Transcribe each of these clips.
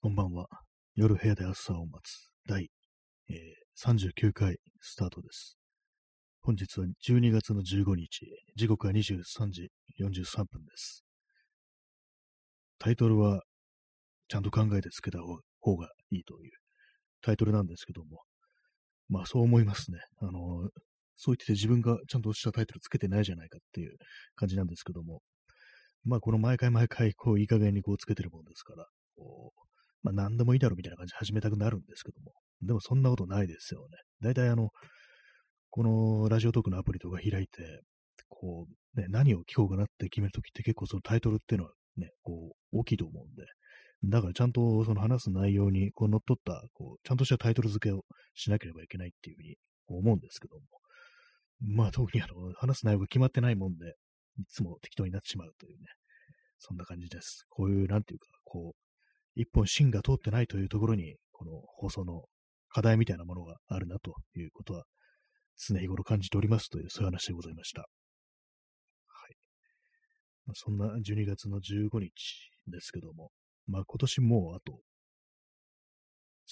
こんばんは。夜部屋で朝を待つ第、えー、39回スタートです。本日は12月の15日、時刻は23時43分です。タイトルはちゃんと考えてつけた方がいいというタイトルなんですけども、まあそう思いますね。あの、そう言ってて自分がちゃんとしたタイトルつけてないじゃないかっていう感じなんですけども、まあこの毎回毎回こういい加減にこうつけてるもんですから、こうまあ何でもいいだろうみたいな感じで始めたくなるんですけども、でもそんなことないですよね。大体あの、このラジオトークのアプリとか開いて、こう、ね、何を聞こうかなって決めるときって結構そのタイトルっていうのはね、こう、大きいと思うんで、だからちゃんとその話す内容にこう乗っ取った、こう、ちゃんとしたタイトル付けをしなければいけないっていうふうに思うんですけども、まあ特にあの、話す内容が決まってないもんで、いつも適当になってしまうというね、そんな感じです。こういう、なんていうか、こう、一本芯が通ってないというところに、この放送の課題みたいなものがあるなということは、常日頃感じておりますという、そういう話でございました。はい。まあ、そんな12月の15日ですけども、まあ今年もうあと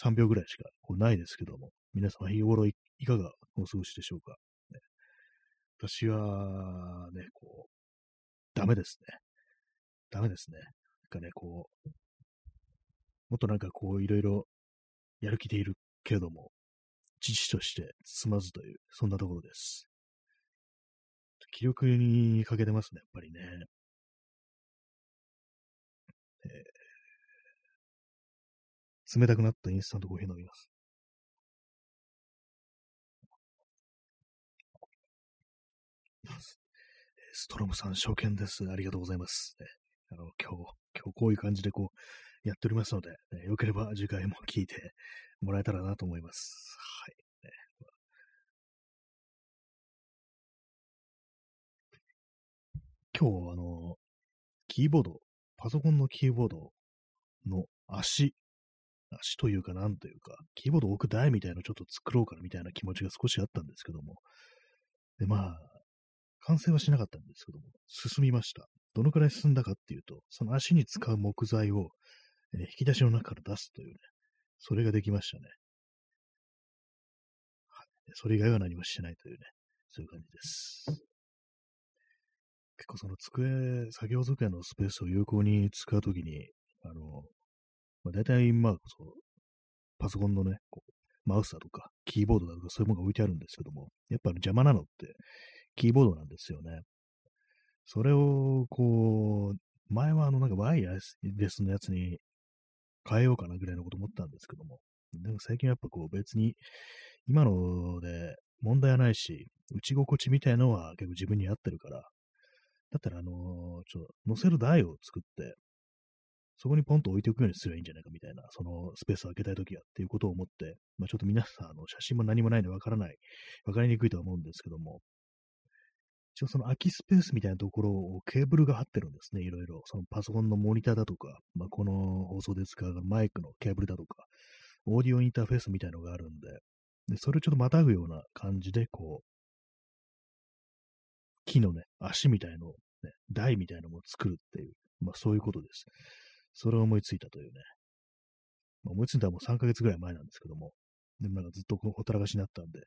3秒ぐらいしかこうないですけども、皆様日頃いかがお過ごしでしょうか？ね、私はね、こう、ダメですね。ダメですね。なんかね、こう、もっとなんかこういろいろやる気でいるけれども、父として進まずという、そんなところです。気力に欠けてますね、やっぱりね。えー、冷たくなったインスタントコーヒー飲みます。ストロムさん、証券です。ありがとうございます。あの今日、今日こういう感じでこう、やっておりますので、ね、よければ次回も聞いてもらえたらなと思います。はい。今日、あの、キーボード、パソコンのキーボードの足、足というかなんというか、キーボード置く台みたいなのちょっと作ろうかなみたいな気持ちが少しあったんですけども、で、まあ、完成はしなかったんですけども、進みました。どのくらい進んだかっていうと、その足に使う木材をえ引き出しの中から出すというね、それができましたね。はい。それ以外は何もしてないというね、そういう感じです。結構その机、作業机のスペースを有効に使うときに、あの、まあ、大体、まあ、そう、パソコンのね、こうマウスだとか、キーボードだとか、そういうものが置いてあるんですけども、やっぱ邪魔なのって、キーボードなんですよね。それを、こう、前はあの、なんかワイヤレスのやつに変えようかなぐらいのこと思ったんですけども、でも最近やっぱこう別に今ので問題はないし、打ち心地みたいのは結構自分に合ってるから、だったらあのー、ちょっと乗せる台を作って、そこにポンと置いておくようにすればいいんじゃないかみたいな、そのスペースを空けたいときはっていうことを思って、まあちょっと皆さん、あの写真も何もないのでわからない、わかりにくいとは思うんですけども、一応その空きスペースみたいなところをケーブルが張ってるんですね、いろいろ。そのパソコンのモニターだとか、まあ、この放送で使うマイクのケーブルだとか、オーディオインターフェースみたいのがあるんで、でそれをちょっとまたぐような感じで、こう、木のね、足みたいのを、ね、台みたいのを作るっていう、まあそういうことです。それを思いついたというね。まあ、思いついたのはもう3ヶ月ぐらい前なんですけども、でもなんかずっとほったらかしになったんで、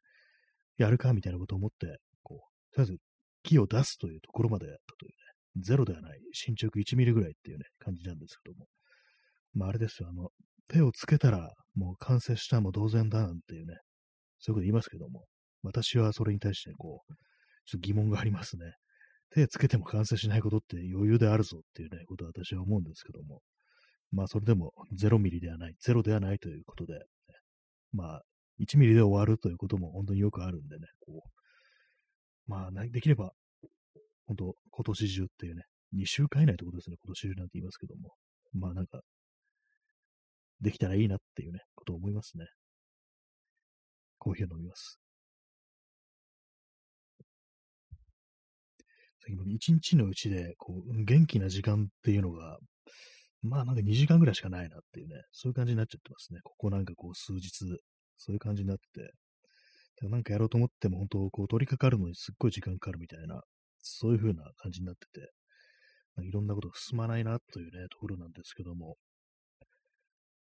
やるかみたいなことを思って、こう、とりあえず木を出すというところまでやったというね、ゼロではない、進捗1ミリぐらいっていうね、感じなんですけども。まああれですよ、あの、手をつけたらもう完成したも同然だなんていうね、そういうこと言いますけども、私はそれに対してこう、ちょっと疑問がありますね。手つけても完成しないことって余裕であるぞっていうね、ことは私は思うんですけども、まあそれでも0ミリではない、0ではないということで、ね、まあ1ミリで終わるということも本当によくあるんでね、こう、まあ、できれば、本当今年中っていうね、2週間以内ってことですね、今年中なんて言いますけども。まあなんか、できたらいいなっていうね、ことを思いますね。コーヒーを飲みます。一日のうちで、こう、元気な時間っていうのが、まあなんか2時間ぐらいしかないなっていうね、そういう感じになっちゃってますね。ここなんかこう数日、そういう感じになってて、なんかやろうと思っても、本当、こう、取り掛かるのにすっごい時間かかるみたいな、そういう風な感じになってて、まあいろんなこと進まないなというね、ところなんですけども、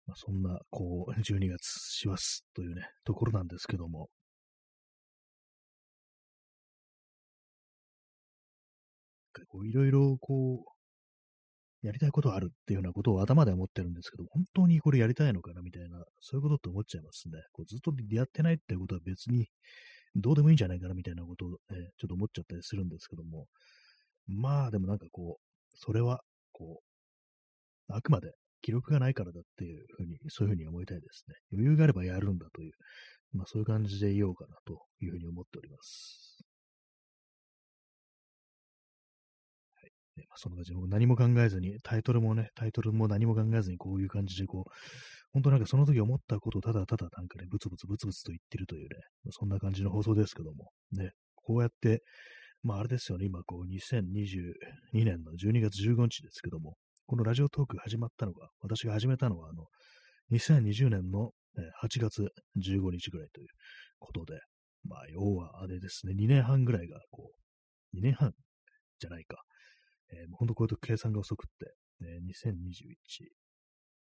まあ、そんな、こう、12月師走というね、ところなんですけども、いろいろこう、やりたいことあるっていうようなことを頭で思ってるんですけど、本当にこれやりたいのかなみたいな、そういうことって思っちゃいますね。こうずっとやってないってことは別にどうでもいいんじゃないかなみたいなことを、ね、ちょっと思っちゃったりするんですけども、まあでもなんかこう、それは、こう、あくまで記録がないからだっていうふうに、そういうふうに思いたいですね。余裕があればやるんだという、まあそういう感じでいようかなというふうに思っております。そんな感じで、何も考えずに、タイトルもね、タイトルも何も考えずにこういう感じでこう、本当なんかその時思ったことをただただなんかね、ブツブツブツブツと言ってるというね、そんな感じの放送ですけども、ね、こうやって、まああれですよね、今こう2022年の12月15日ですけども、このラジオトーク始まったのが、私が始めたのは、あの、2020年の8月15日ぐらいということで、まあ、要はあれですね、2年半ぐらいが、こう、2年半じゃないか。えー、もう本当こういうと計算が遅くって、ね、2021、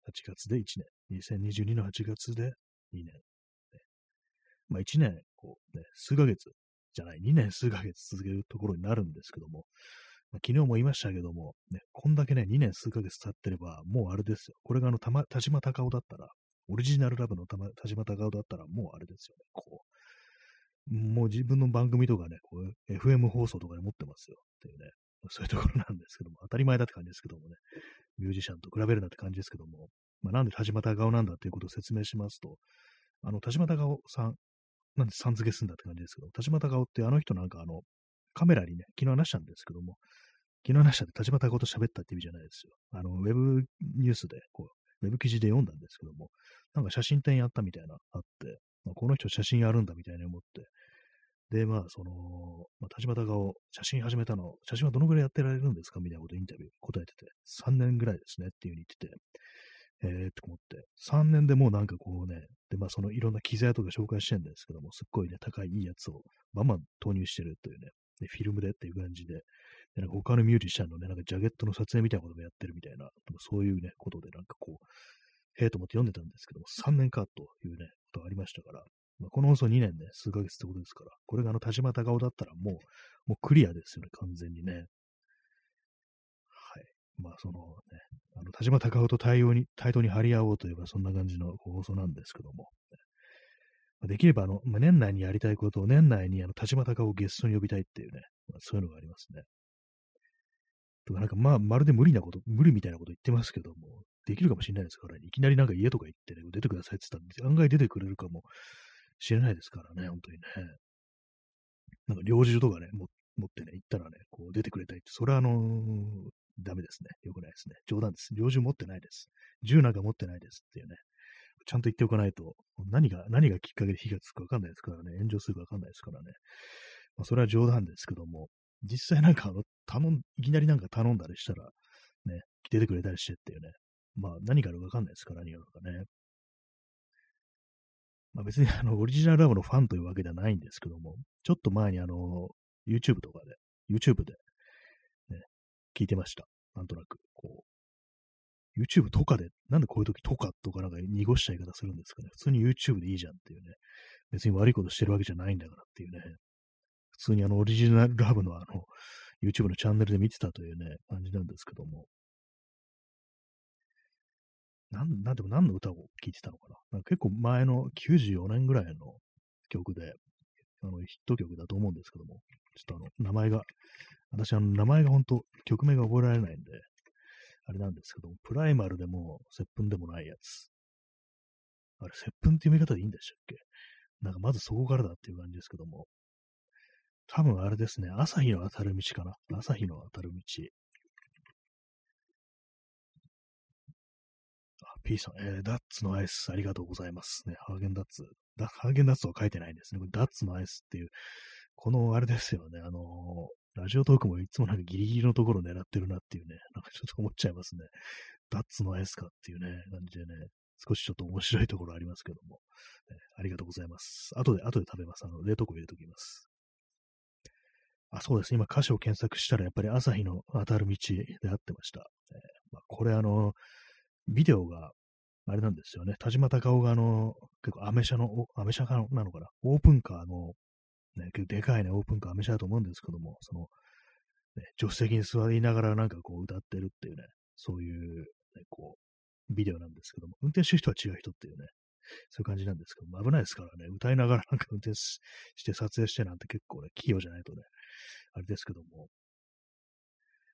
8月で1年、2022の8月で2年。ね、まあ1年、こうね、数ヶ月じゃない、2年数ヶ月続けるところになるんですけども、まあ、昨日も言いましたけども、ね、こんだけね、2年数ヶ月経ってれば、もうあれですよ。これがあの、たま、田島隆夫だったら、オリジナルラブの田島隆夫だったら、もうあれですよね。こう、もう自分の番組とかね、こう、FM 放送とかで持ってますよ。っていうね。そういうところなんですけども、当たり前だって感じですけどもね、ミュージシャンと比べるなって感じですけども、まあ、なんで田島隆夫なんだっていうことを説明しますと、あの、田島隆夫さん、なんでさん付けすんだって感じですけど、田島隆夫ってあの人なんかあの、カメラにね、昨日話したんですけども、昨日話したって田島隆夫と喋ったって意味じゃないですよ。あの、ウェブニュースで、こう、ウェブ記事で読んだんですけども、なんか写真展やったみたいなあって、まあ、この人写真やるんだみたいに思って、で、まあ、その、まあ、田島隆夫、写真始めたの、写真はどのぐらいやってられるんですか？みたいなことインタビュー答えてて、3年ぐらいですねっていう風に言ってて、えー、と思って、3年でもうなんかこうね、で、まあそのいろんな機材とか紹介してるんですけども、すっごいね、高いいいやつをバンバン投入してるというね、でフィルムでっていう感じで、でなんか他のミュージシャンのね、なんかジャケットの撮影みたいなこともやってるみたいな、そういうね、ことでなんかこう、へえと思って読んでたんですけども、3年かというね、ことがありましたから、ま、この放送2年ね、数ヶ月ってことですから、これがあの田島隆夫だったらもう、もうクリアですよね、完全にね。はい。まあそのね、あの田島隆夫と対応に、対等に張り合おうといえばそんな感じの放送なんですけども、できればあの、まあ、年内にやりたいことを年内にあの田島隆夫をゲストに呼びたいっていうね、まあ、そういうのがありますね。とか、なんかまあ、まるで無理なこと、無理みたいなこと言ってますけども、できるかもしれないですからね。いきなりなんか家とか行ってね、出てくださいって言ったら、案外出てくれるかもしれないですからね、本当にね。なんか猟銃とかね、持ってね、行ったらね、こう出てくれたりって、それはあのー、ダメですね。よくないですね。冗談です。猟銃持ってないです。銃なんか持ってないですっていうね。ちゃんと言っておかないと、何が、何がきっかけで火がつくかわかんないですからね。炎上するかわかんないですからね。まあ、それは冗談ですけども、実際なんかあの、頼ん、いきなりなんか頼んだりしたら、ね、出てくれたりしてっていうね。まあ、何かあるかわかんないですから、何があるかね。まあ別にあの、オリジナルラブのファンというわけではないんですけども、ちょっと前にあの、YouTube とかで、YouTube で、ね、聞いてました。なんとなく、こう、YouTube とかで、なんでこういう時とかとかなんか濁した言い方するんですかね。普通に YouTube でいいじゃんっていうね。別に悪いことしてるわけじゃないんだからっていうね。普通にあの、オリジナルラブのあの、YouTube のチャンネルで見てたというね、感じなんですけども。なん、なんでも何の歌を聴いてたのかな。なんか結構前の94年ぐらいの曲で、あの、ヒット曲だと思うんですけども、ちょっとあの、名前が、私あの、名前が本当曲名が覚えられないんで、あれなんですけども、プライマルでも、接吻でもないやつ。あれ、接吻って読み方でいいんでしたっけ？なんかまずそこからだっていう感じですけども、多分あれですね、朝日の当たる道かな。朝日の当たる道。P さん、えー、ダッツのアイスありがとうございます。ね、ハーゲンダッツ。ハーゲンダッツは書いてないんですね。ダッツのアイスっていう、このあれですよね、あのー、ラジオトークもいつもなんかギリギリのところを狙ってるなっていうね、なんかちょっと思っちゃいますね。ダッツのアイスかっていうね、感じでね、少しちょっと面白いところありますけども、ね、ありがとうございます。後で、後で食べます。あの、冷凍庫入れときます。あ、そうです。今歌詞を検索したらやっぱり朝日の当たる道であってました。えーまあ、これあの、ビデオがあれなんですよね。田島隆夫があの、結構アメ車の、アメ車なのかなオープンカーの、ね、結構でかいね、オープンカーアメ車だと思うんですけども、その、ね、助手席に座りながらなんかこう歌ってるっていうね、そういう、ね、こう、ビデオなんですけども、運転してる人は違う人っていうね、そういう感じなんですけども、危ないですからね、歌いながらなんか運転して撮影してなんて結構ね、器用じゃないとね、あれですけども、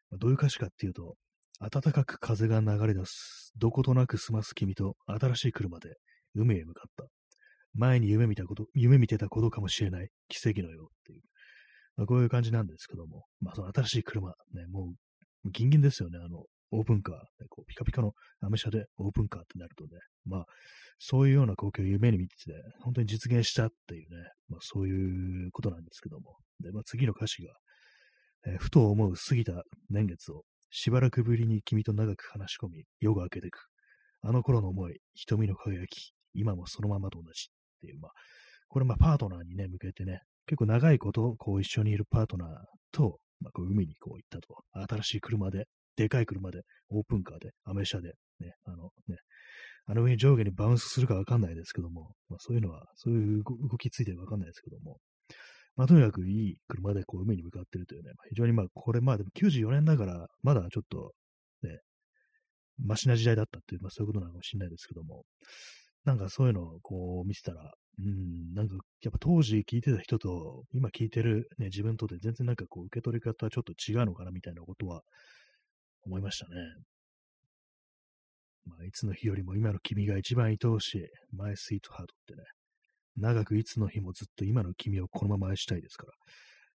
まあ、どういう歌詞かっていうと、暖かく風が流れ出す、どことなく済ます君と新しい車で海へ向かった。前に夢見たこと、夢見てたことかもしれない。奇跡のよう。っていう、まあ、こういう感じなんですけども、まあその新しい車、ね、もうギンギンですよね、あの、オープンカー、こうピカピカのアメ車でオープンカーってなるとね、まあ、そういうような光景を夢に見てて、本当に実現したっていうね、まあそういうことなんですけども、で、まあ次の歌詞が、えー、ふと思う過ぎた年月をしばらくぶりに君と長く話し込み、夜が明けてく。あの頃の思い、瞳の輝き、今もそのままと同じっていう、まあ、これまあパートナーにね、向けてね、結構長いこと、こう一緒にいるパートナーと、まあ、こう海にこう行ったと。新しい車で、でかい車で、オープンカーで、アメ車で、ね、あのね、あの上に上下にバウンスするかわかんないですけども、まあ、そういうのは、そういう動きついてるかわかんないですけども、まあ、とにかくいい車でこう海に向かってるというね、まあ、非常にまあ、これまあでも94年だから、まだちょっとね、マシな時代だったっていう、まあそういうことなのかもしれないですけども、なんかそういうのをこう見てたら、うん、なんかやっぱ当時聞いてた人と今聞いてるね、自分とで全然なんかこう受け取り方はちょっと違うのかなみたいなことは思いましたね。まあ、いつの日よりも今の君が一番愛おしい、My Sweet Heart ってね、長くいつの日もずっと今の君をこのまま愛したいですから。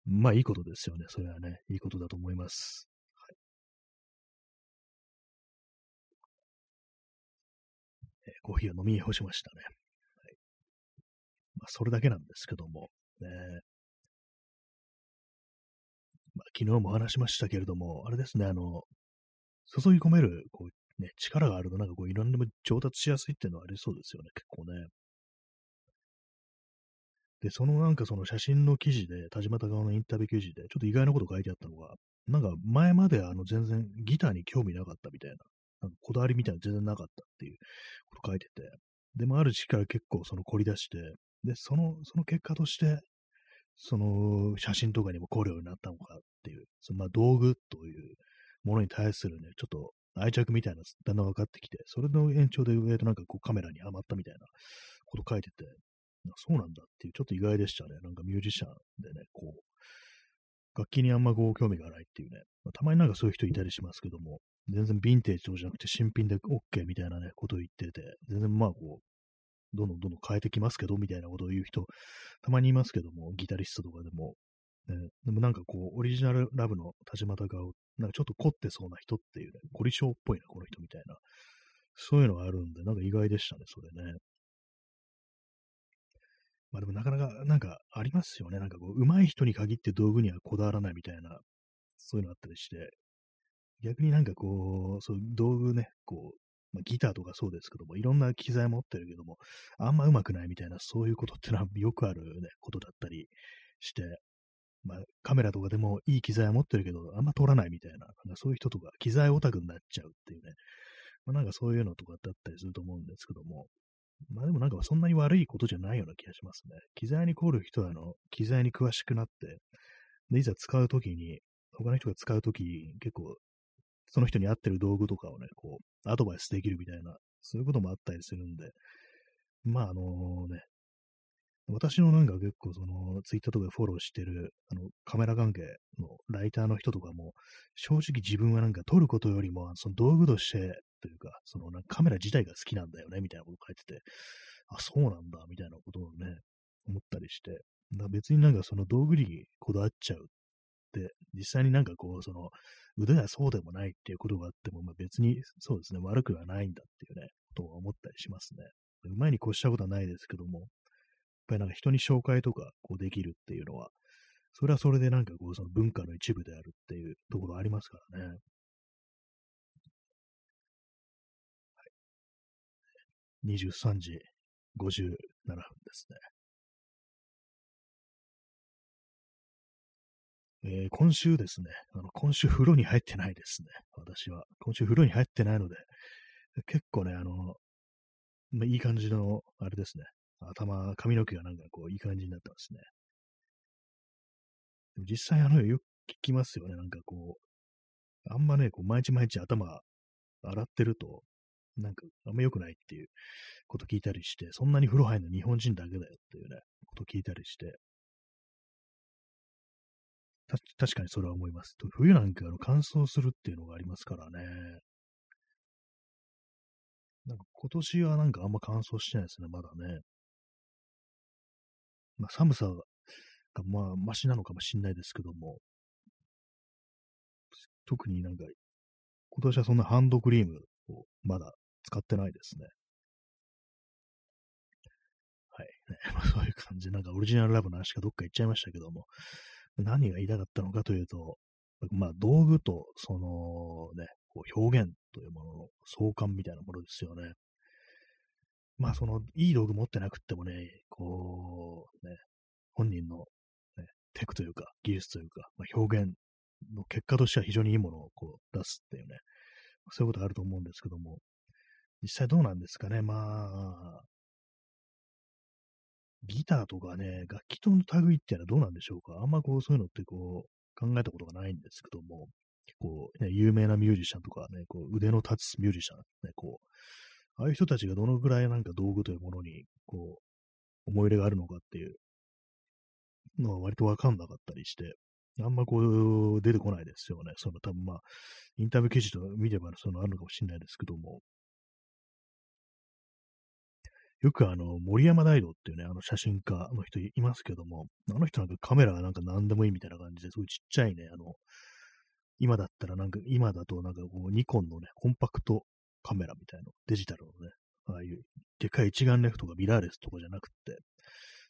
まあいいことですよね。それはね、いいことだと思います。はい、えー、コーヒーを飲み干しましたね。はい、まあ、それだけなんですけども、ね、まあ、昨日も話しましたけれども、あれですね、あの、注ぎ込める、こう、ね、力があるとなんかこういろんなも上達しやすいっていうのはありそうですよね、結構ね。で、そのなんかその写真の記事で、田島隆夫のインタビュー記事で、ちょっと意外なこと書いてあったのが、なんか前まであの全然ギターに興味なかったみたいな、なんかこだわりみたいな全然なかったっていうこと書いてて、でもある時期から結構その凝り出して、で、その、その結果として、その写真とかにも凝るようになったのかっていう、そのまあ道具というものに対するね、ちょっと愛着みたいなだんだん分かってきて、それの延長で上となんかこうカメラにはまったみたいなこと書いてて、そうなんだっていう、ちょっと意外でしたね。なんかミュージシャンでね、こう、楽器にあんまこう興味がないっていうね、まあ、たまになんかそういう人いたりしますけども、全然ヴィンテージとじゃなくて新品で OK みたいなね、ことを言ってて、全然まあこう、どんどんどんどん変えてきますけど、みたいなことを言う人、たまにいますけども、ギタリストとかでも、ね、でもなんかこう、オリジナルラブの田島隆夫、なんかちょっと凝ってそうな人っていうね、凝り性っぽいな、この人みたいな、そういうのがあるんで、なんか意外でしたね、それね。まあでもなかなか、なんかありますよね。なんかこう、上手い人に限って道具にはこだわらないみたいな、そういうのあったりして、逆になんかこう、そう道具ね、こう、まあ、ギターとかそうですけども、いろんな機材持ってるけども、あんま上手くないみたいな、そういうことってのはよくあるね、ことだったりして、まあ、カメラとかでもいい機材は持ってるけど、あんま撮らないみたいな、なんかそういう人とか、機材オタクになっちゃうっていうね、まあ、なんかそういうのとかだったりすると思うんですけども、まあでもなんかそんなに悪いことじゃないような気がしますね。機材に凍る人は、あの、機材に詳しくなって、で、いざ使うときに、他の人が使うとき、結構、その人に合ってる道具とかをね、こう、アドバイスできるみたいな、そういうこともあったりするんで、まああのね、私のなんか結構そのツイッターとかでフォローしてるあのカメラ関係のライターの人とかも正直自分はなんか撮ることよりもその道具としてというかそのなんかカメラ自体が好きなんだよねみたいなこと書いててあ、そうなんだみたいなことをね思ったりしてだ別になんかその道具にこだわっちゃうって実際になんかこうその腕がそうでもないっていうことがあっても、まあ、別にそうですね悪くはないんだっていうねことを思ったりしますね。うまいに越したことはないですけども、やっぱりなんか人に紹介とかこうできるっていうのは、それはそれでなんかこうその文化の一部であるっていうところありますからね。23時57分ですね。えー、今週ですね、あの今週風呂に入ってないですね、私は。今週風呂に入ってないので、結構ね、あの、まあ、いい感じの、あれですね。頭、髪の毛がなんかこう、いい感じになってますね。でも実際、あの、よく聞きますよね。なんかこう、あんまね、こう、毎日毎日頭洗ってると、なんか、あんま良くないっていうこと聞いたりして、そんなに風呂入るの日本人だけだよっていうね、こと聞いたりして、た確かにそれは思います。冬なんかあの乾燥するっていうのがありますからね。なんか今年はなんかあんま乾燥してないですね、まだね。まあ、寒さがまあ、マシなのかもしれないですけども、特になんか、今年はそんなハンドクリームをまだ使ってないですね。はい。ね、まあ、そういう感じ。なんかオリジナルラブの話がどっか行っちゃいましたけども、何が言いたかったのかというと、まあ道具とそのね、こう表現というものの相関みたいなものですよね。まあそのいい道具持ってなくってもね、こうね、本人の、ね、テクというか技術というか、まあ、表現の結果としては非常にいいものをこう出すっていうね、そういうことがあると思うんですけども、実際どうなんですかね。まあ、ギターとかね、楽器との類っていうのはどうなんでしょうか。あんまこう、そういうのってこう、考えたことがないんですけども、結構、ね、有名なミュージシャンとかね、こう、腕の立つミュージシャン、ね、こう、ああいう人たちがどのぐらいなんか道具というものに、こう、思い入れがあるのかっていうのは割とわかんなかったりして、あんまこう、出てこないですよね。その多分まあ、インタビュー記事と見ればそのあるのかもしれないですけども、よくあの、森山大道っていうね、あの写真家の人いますけども、あの人なんかカメラがなんか何でもいいみたいな感じで、すごいちっちゃいね、あの、今だったらなんか、今だとなんかこう、ニコンのね、コンパクトカメラみたいな、デジタルのね、ああいう、でかい一眼レフとかミラーレスとかじゃなくて、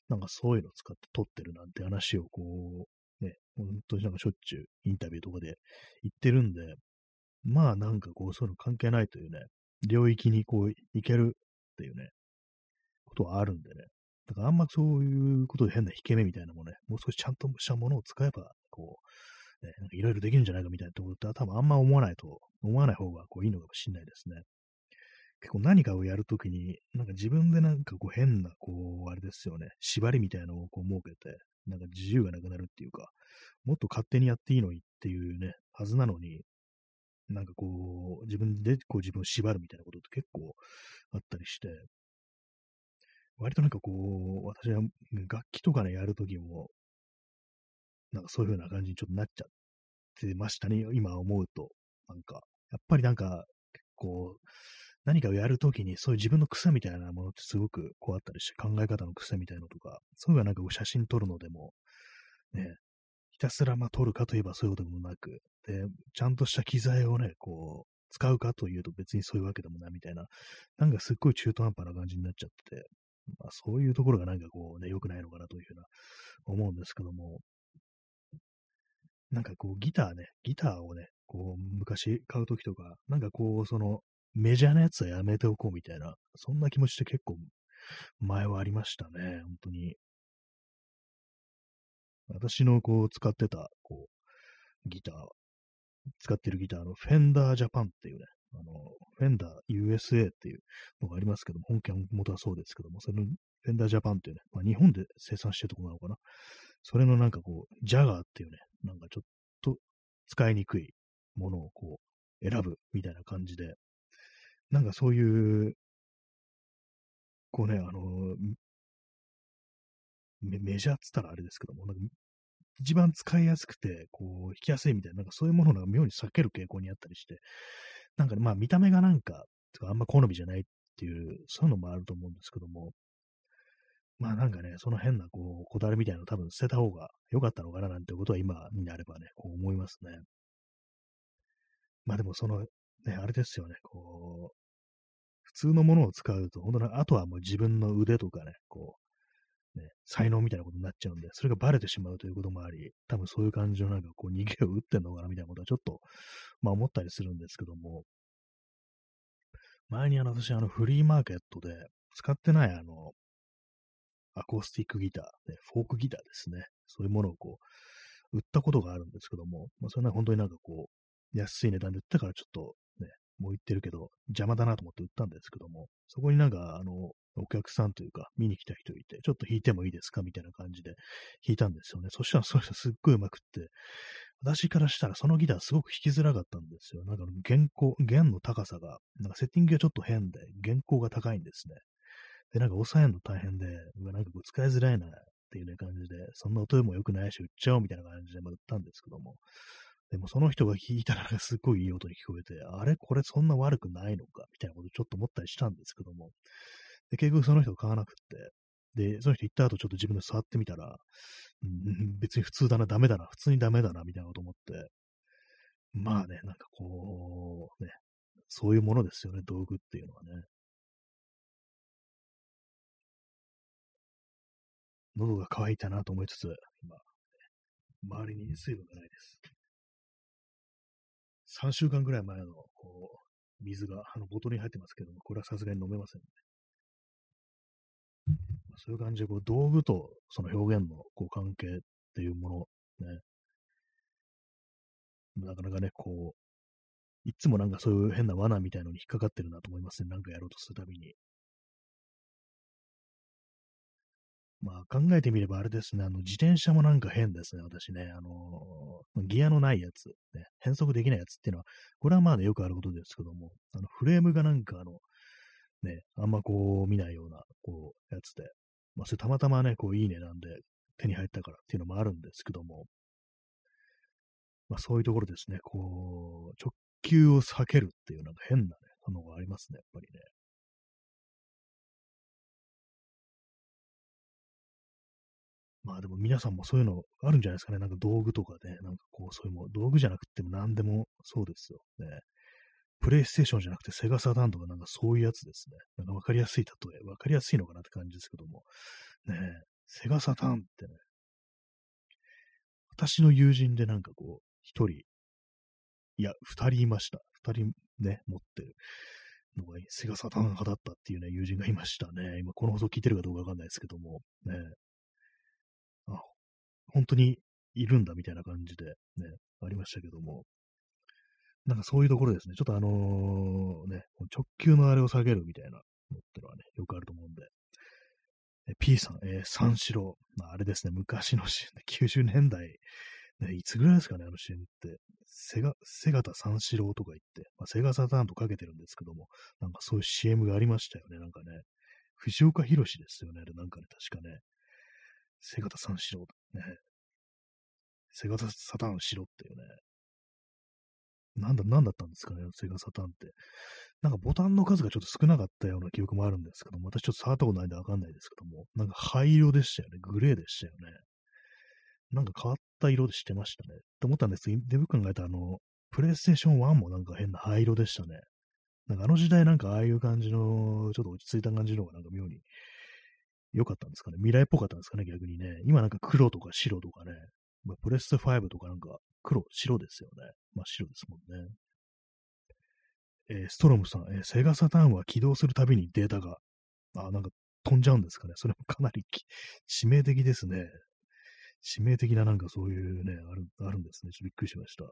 なんかそういうのを使って撮ってるなんて話をこう、ね、本当になんかしょっちゅうインタビューとかで言ってるんで、まあなんかこう、そういうの関係ないというね、領域にこう、行けるっていうね、ことはあるんでね。だからあんまそういうことで変な引け目みたいなもね、もう少しちゃんとしたものを使えば、こう、ね、いろいろできるんじゃないかみたいなところって多分あんま思わないと、思わない方がこういいのかもしれないですね。結構何かをやるときに、なんか自分でなんかこう変な、こう、あれですよね、縛りみたいなのをこう設けて、なんか自由がなくなるっていうか、もっと勝手にやっていいのにっていうね、はずなのに、なんかこう、自分でこう自分を縛るみたいなことって結構あったりして、割となんかこう、私は楽器とかね、やるときも、なんかそういう風な感じにちょっとなっちゃってましたね、今思うと。なんか、やっぱりなんか、結構、何かをやるときに、そういう自分の癖みたいなものってすごくこうあったりして、考え方の癖みたいなのとか、そういうのがなんかこう写真撮るのでも、ね、ひたすらまあ撮るかといえばそういうこともなく、で、ちゃんとした機材をね、こう、使うかというと別にそういうわけでもないみたいな、なんかすっごい中途半端な感じになっちゃってて、まあ、そういうところがなんかこうね、良くないのかなというふうな思うんですけども、なんかこうギターね、ギターをね、こう昔買うときとか、なんかこうそのメジャーなやつはやめておこうみたいな、そんな気持ちって結構前はありましたね、本当に。私のこう使ってたこうギター、使ってるギターのフェンダージャパンっていうね、あの、フェンダー USA っていうのがありますけども、本家元はそうですけども、それのフェンダージャパンっていうね、まあ、日本で生産してるとこなのかな。それのなんかこう、ジャガーっていうね、なんかちょっと使いにくいものをこう、選ぶみたいな感じで、なんかそういう、こうね、あのメ、ジャーっつったらあれですけども、なんか一番使いやすくて、こう、弾きやすいみたいな、なんかそういうものが妙に避ける傾向にあったりして、なんかね、まあ見た目がなんか、あんま好みじゃないっていう、そういうのもあると思うんですけども、まあなんかね、その変なこう、こだわりみたいなの多分捨てた方が良かったのかななんてことは今になればね、こう思いますね。まあでもその、ね、あれですよね、こう、普通のものを使うと、本当にあとはもう自分の腕とかね、こう、ね、才能みたいなことになっちゃうんで、それがバレてしまうということもあり、多分そういう感じのなんかこう逃げを打ってんのかなみたいなことはちょっとまあ思ったりするんですけども、前にあの私あのフリーマーケットで使ってないあの、アコースティックギター、ね、フォークギターですね。そういうものをこう、売ったことがあるんですけども、まあそれは本当になんかこう、安い値段で売ったからちょっとね、もう行ってるけど、邪魔だなと思って売ったんですけども、そこになんか、あの、お客さんというか、見に来た人いて、ちょっと弾いてもいいですかみたいな感じで弾いたんですよね。そしたらその人すっごい上手くって、私からしたらそのギターすごく弾きづらかったんですよ。なんか弦高、弦の高さが、なんかセッティングがちょっと変で、弦高が高いんですね。で、なんか抑えるの大変で、なんかこう使いづらいなっていうね感じで、そんな音でも良くないし、売っちゃおうみたいな感じで、まあ、売ったんですけども、でもその人が弾いたらすっごいいい音に聞こえて、あれ？これそんな悪くないのか？みたいなことちょっと思ったりしたんですけども、で結局その人買わなくって、で、その人行った後ちょっと自分で触ってみたら、うん、別に普通だな、ダメだな、普通にダメだな、みたいなこと思って、まあね、なんかこう、ね、そういうものですよね、道具っていうのはね。喉が渇いたなと思いつつ、今、周りに水分がないです。3週間ぐらい前の、こう、水が、あの、ボトルに入ってますけども、これはさすがに飲めませんね。そういう感じで、こう、道具とその表現のこう関係っていうもの、ね、なかなかね、こう、いつもなんかそういう変な罠みたいのに引っかかってるなと思いますね。なんかやろうとするたびに。まあ考えてみればあれですね、あの自転車もなんか変ですね、私ね。あのギアのないやつ、ね、変速できないやつっていうのは、これはまあね、よくあることですけども、あのフレームがなんかあの、ね、あんまこう見ないような、こう、やつで、まあそれたまたまね、こういい値段で手に入ったからっていうのもあるんですけども、まあそういうところですね、こう、直球を避けるっていうなんか変なね、のがありますね、やっぱりね。まあでも皆さんもそういうのあるんじゃないですかね。なんか道具とかね、なんかこう、そういうも道具じゃなくても何でもそうですよ。ね。プレイステーションじゃなくてセガサターンとかなんかそういうやつですね。なんかわかりやすい例え、わかりやすいのかなって感じですけども。ねセガサターンってね、私の友人でなんかこう、一人、いや、二人いました。二人ね、持ってるのがセガサターン派だったっていうね、友人がいましたね。今この放送聞いてるかどうかわかんないですけども、ね。あ、本当にいるんだみたいな感じでね、ありましたけども、なんかそういうところですね、ちょっとあのー、ね、直球のあれを下げるみたいなのってのはね、よくあると思うんで、P さん、えー、三四郎、まあ、あれですね、昔のシーン、90年代、ね、いつぐらいですかね、あのシーンって。セガ、セガタ三四郎とか言って、まあ、セガサターンとかけてるんですけども、なんかそういう CM がありましたよね、なんかね。藤岡弘ですよね、あれなんかね、確かね。セガタさんしろ。ね。セガタサターンしろっていうね。なんだ、なんだったんですかね、セガサタンって。なんかボタンの数がちょっと少なかったような記憶もあるんですけども、私ちょっと触ったことないんでわかんないですけども、なんか灰色でしたよね。グレーでしたよね。なんか変わった色でしてましたね。って思ったんですけど、で、僕考えたあの、プレイステーション1もなんか変な灰色でしたね。なんかあの時代なんかああいう感じの、ちょっと落ち着いた感じの方がなんか妙に良かったんですかね。未来っぽかったんですかね、逆にね。今なんか黒とか白とかね。まあ、プレステ5とかなんか黒、白ですよね。まあ白ですもんね。えー、ストロムさん、えー、セガサターンは起動するたびにデータが、あ、なんか飛んじゃうんですかね。それもかなり致命的ですね。致命的ななんかそういうね、あるあるんですね。ちょっとびっくりしました。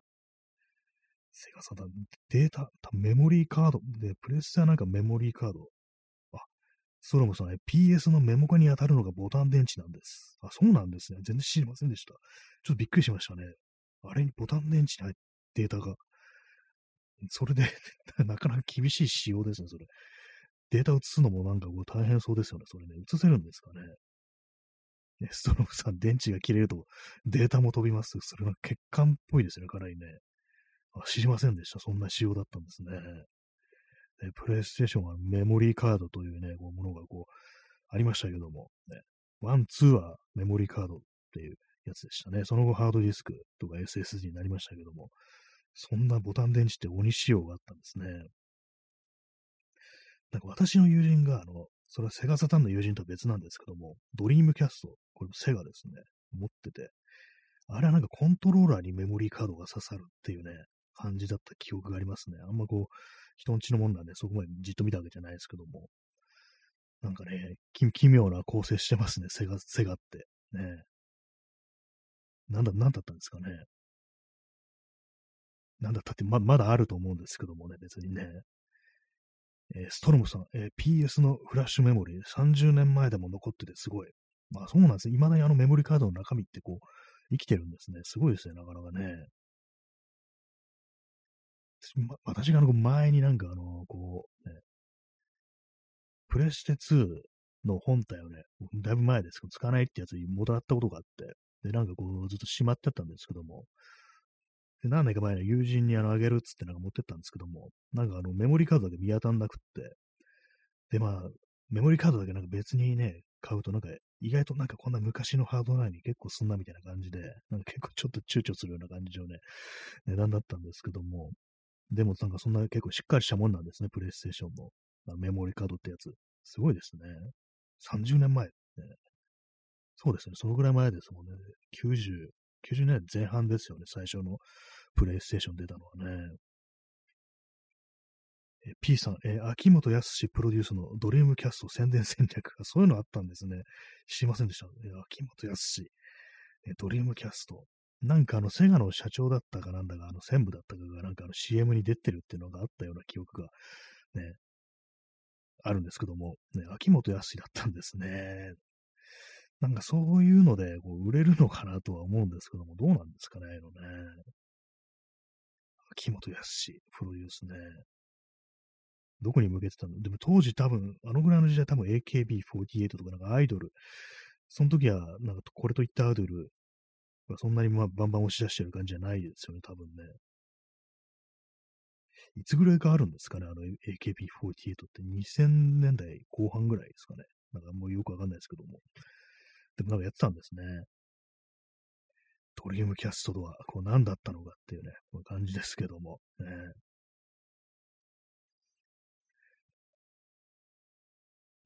セガサターン、データ、メモリーカード、で、プレステはなんかメモリーカード、ソロモさん、PS のメモ化に当たるのがボタン電池なんです。あ、そうなんですね。全然知りませんでした。ちょっとびっくりしましたね。あれにボタン電池に入ってデータが。それで なかなか厳しい仕様ですね、それ。データ移すのもなんかこう大変そうですよね。それね、移せるんですかね。ねストロムさん、電池が切れるとデータも飛びます。それは欠陥っぽいですね、かなりね。あ知りませんでした。そんな仕様だったんですね。ね、プレイステーションはメモリーカードというね、こうものがこう、ありましたけども、ね、ワン、ツーはメモリーカードっていうやつでしたね。その後ハードディスクとか SSD になりましたけども、そんなボタン電池って鬼仕様があったんですね。なんか私の友人が、あの、それはセガサターンの友人とは別なんですけども、ドリームキャスト、これもセガですね、持ってて、あれはなんかコントローラーにメモリーカードが刺さるっていうね、感じだった記憶がありますね。あんまこう、人んちのもんなんで、そこまでじっと見たわけじゃないですけども、なんかね、奇妙な構成してますね、セガ、セガって。ね。なんだ、なんだったんですかね。なんだったってま、まだあると思うんですけどもね、別にね。えー、ストロムさん、えー、PS のフラッシュメモリー、30年前でも残っててすごい。まあそうなんですね。未だにあのメモリカードの中身ってこう、生きてるんですね。すごいですね、なかなかね。ま、私があの前になんかあの、こう、ね、プレステ2の本体をね、だいぶ前ですけど、使わないってやつにもらったことがあって、で、なんかこう、ずっとしまってたんですけども、で何年か前の友人にあの、あげるっつってなんか持ってったんですけども、なんかあの、メモリカードだけ見当たんなくって、で、まあ、メモリカードだけなんか別にね、買うとなんか、意外となんかこんな昔のハードナインに結構すんなみたいな感じで、なんか結構ちょっと躊躇するような感じのね、値段だったんですけども、でもなんかそんな結構しっかりしたもんなんですね、プレイステーションのメモリカードってやつ。すごいですね。30年前、ね。そうですね、そのぐらい前ですもんね。90、90年前半ですよね、最初のプレイステーション出たのはね。え P さん、え、秋元康プロデュースのドリームキャスト宣伝戦略が、そういうのあったんですね。知りませんでした？えー、秋元康、え、ドリームキャスト。なんかあの、セガの社長だったかなんだか、あの、専務だったかが、なんかあの CM に出てるっていうのがあったような記憶が、ね、あるんですけども、ね、秋元康だったんですね。なんかそういうので、こう、売れるのかなとは思うんですけども、どうなんですかね、あのね。秋元康、プロデュースね。どこに向けてたの？でも当時多分、あのぐらいの時代多分 AKB48 とかなんかアイドル、その時はなんかこれといったアイドルそんなにまあバンバン押し出してる感じじゃないですよね、多分ね。いつぐらいかあるんですかね、あの AKB48 って？2000年代後半ぐらいですかね。なんかもうよくわかんないですけども。でもなんかやってたんですね。ドリームキャストとはこう何だったのかっていうね、こ感じですけども。ね、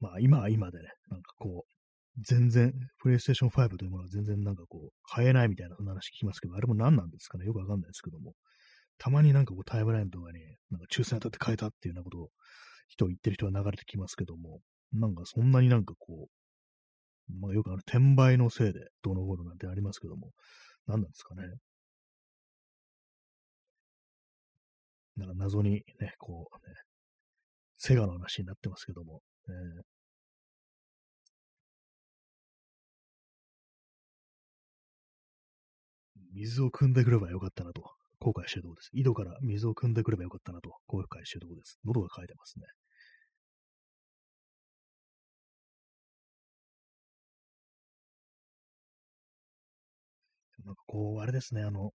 まあ今は今でね、なんかこう、全然、プレイステーション5というものは全然なんかこう、買えないみたいな話聞きますけど、あれも何なんですかね？よくわかんないですけども。たまになんかこうタイムラインとかに、なんか抽選当たって買えたっていうようなことを、人言ってる人が流れてきますけども、なんかそんなになんかこう、まあよくあの転売のせいでどうのこうのなんてありますけども、何なんですかね。なんか謎にね、こうね、セガの話になってますけども、えー、水を汲んでくればよかったなと、後悔してるとこです。井戸から水を汲んでくればよかったなと、後悔してるところです。喉が渇いてますね。なんかこう、あれですね、あの、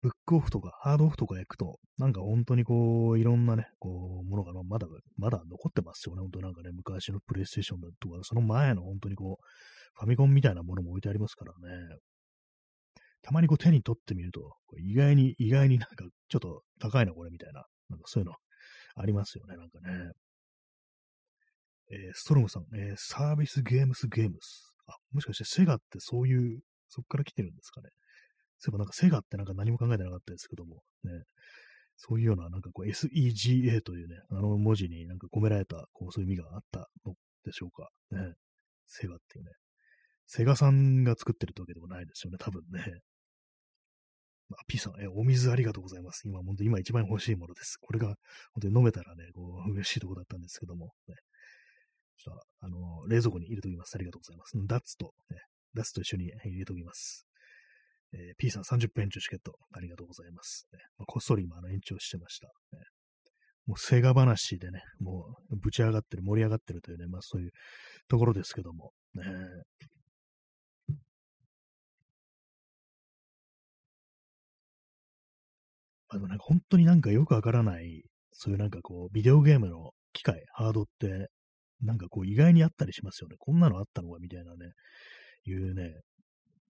ブックオフとかハードオフとか行くと、なんか本当にこう、いろんなね、こう、ものがまだ、まだ残ってますよね。本当なんかね、昔のプレイステーションだとか、その前の本当にこう、ファミコンみたいなものも置いてありますからね。たまにこう手に取ってみると、意外に、意外になんかちょっと高いな、これみたいな。なんかそういうのありますよね、なんかね。えー、ストロムさん、えー、サービスゲームスゲームス。あ、もしかしてセガってそういう、そっから来てるんですかね。そういえばなんかセガってなんか何も考えてなかったですけども、ね。そういうような、なんかこう SEGA というね、あの文字になんか込められた、こうそういう意味があったのでしょうか。ね。セガっていうね。セガさんが作ってるってわけでもないですよね、多分ね。まあ、P さん、え、お水ありがとうございます。今、本当今一番欲しいものです。これが、本当に飲めたらね、こう、嬉しいとこだったんですけども、ね。ちょっと、あの、冷蔵庫に入れときます。ありがとうございます。ダッツと、ね、ダッツと一緒に入れときます。えー、P さん30分延長チケット、ありがとうございます。ねまあ、こっそり今、あの、延長してました。ね、もう、セガ話でね、もう、ぶち上がってる、盛り上がってるというね、まあ、そういうところですけども、ね、あのなんか本当になんかよくわからない、そういうなんかこう、ビデオゲームの機械、ハードって、なんかこう意外にあったりしますよね。こんなのあったのかみたいなね、いうね、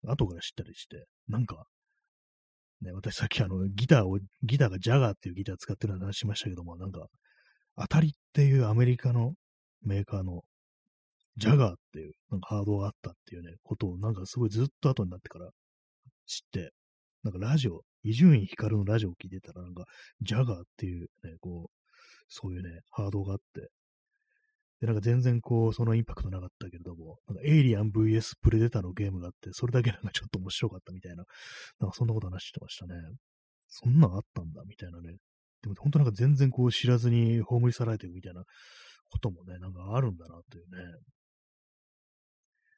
後から知ったりして、なんか、ね、私さっきあの、ギターを、ギターがジャガーっていうギター使ってる話しましたけども、なんか、当たりっていうアメリカのメーカーのジャガーっていうなんかハードがあったっていうね、ことをなんかすごいずっと後になってから知って、なんかラジオ、伊集院光のラジオを聞いてたら、なんか、ジャガーっていうね、こう、そういうね、ハードがあって、で、なんか全然こう、そのインパクトなかったけれども、なんかエイリアン VS プレデターのゲームがあって、それだけなんかちょっと面白かったみたいな、なんかそんなこと話してましたね。そんなんあったんだ、みたいなね。でも本当なんか全然こう知らずに葬り去られてるみたいなこともね、なんかあるんだなっていうね。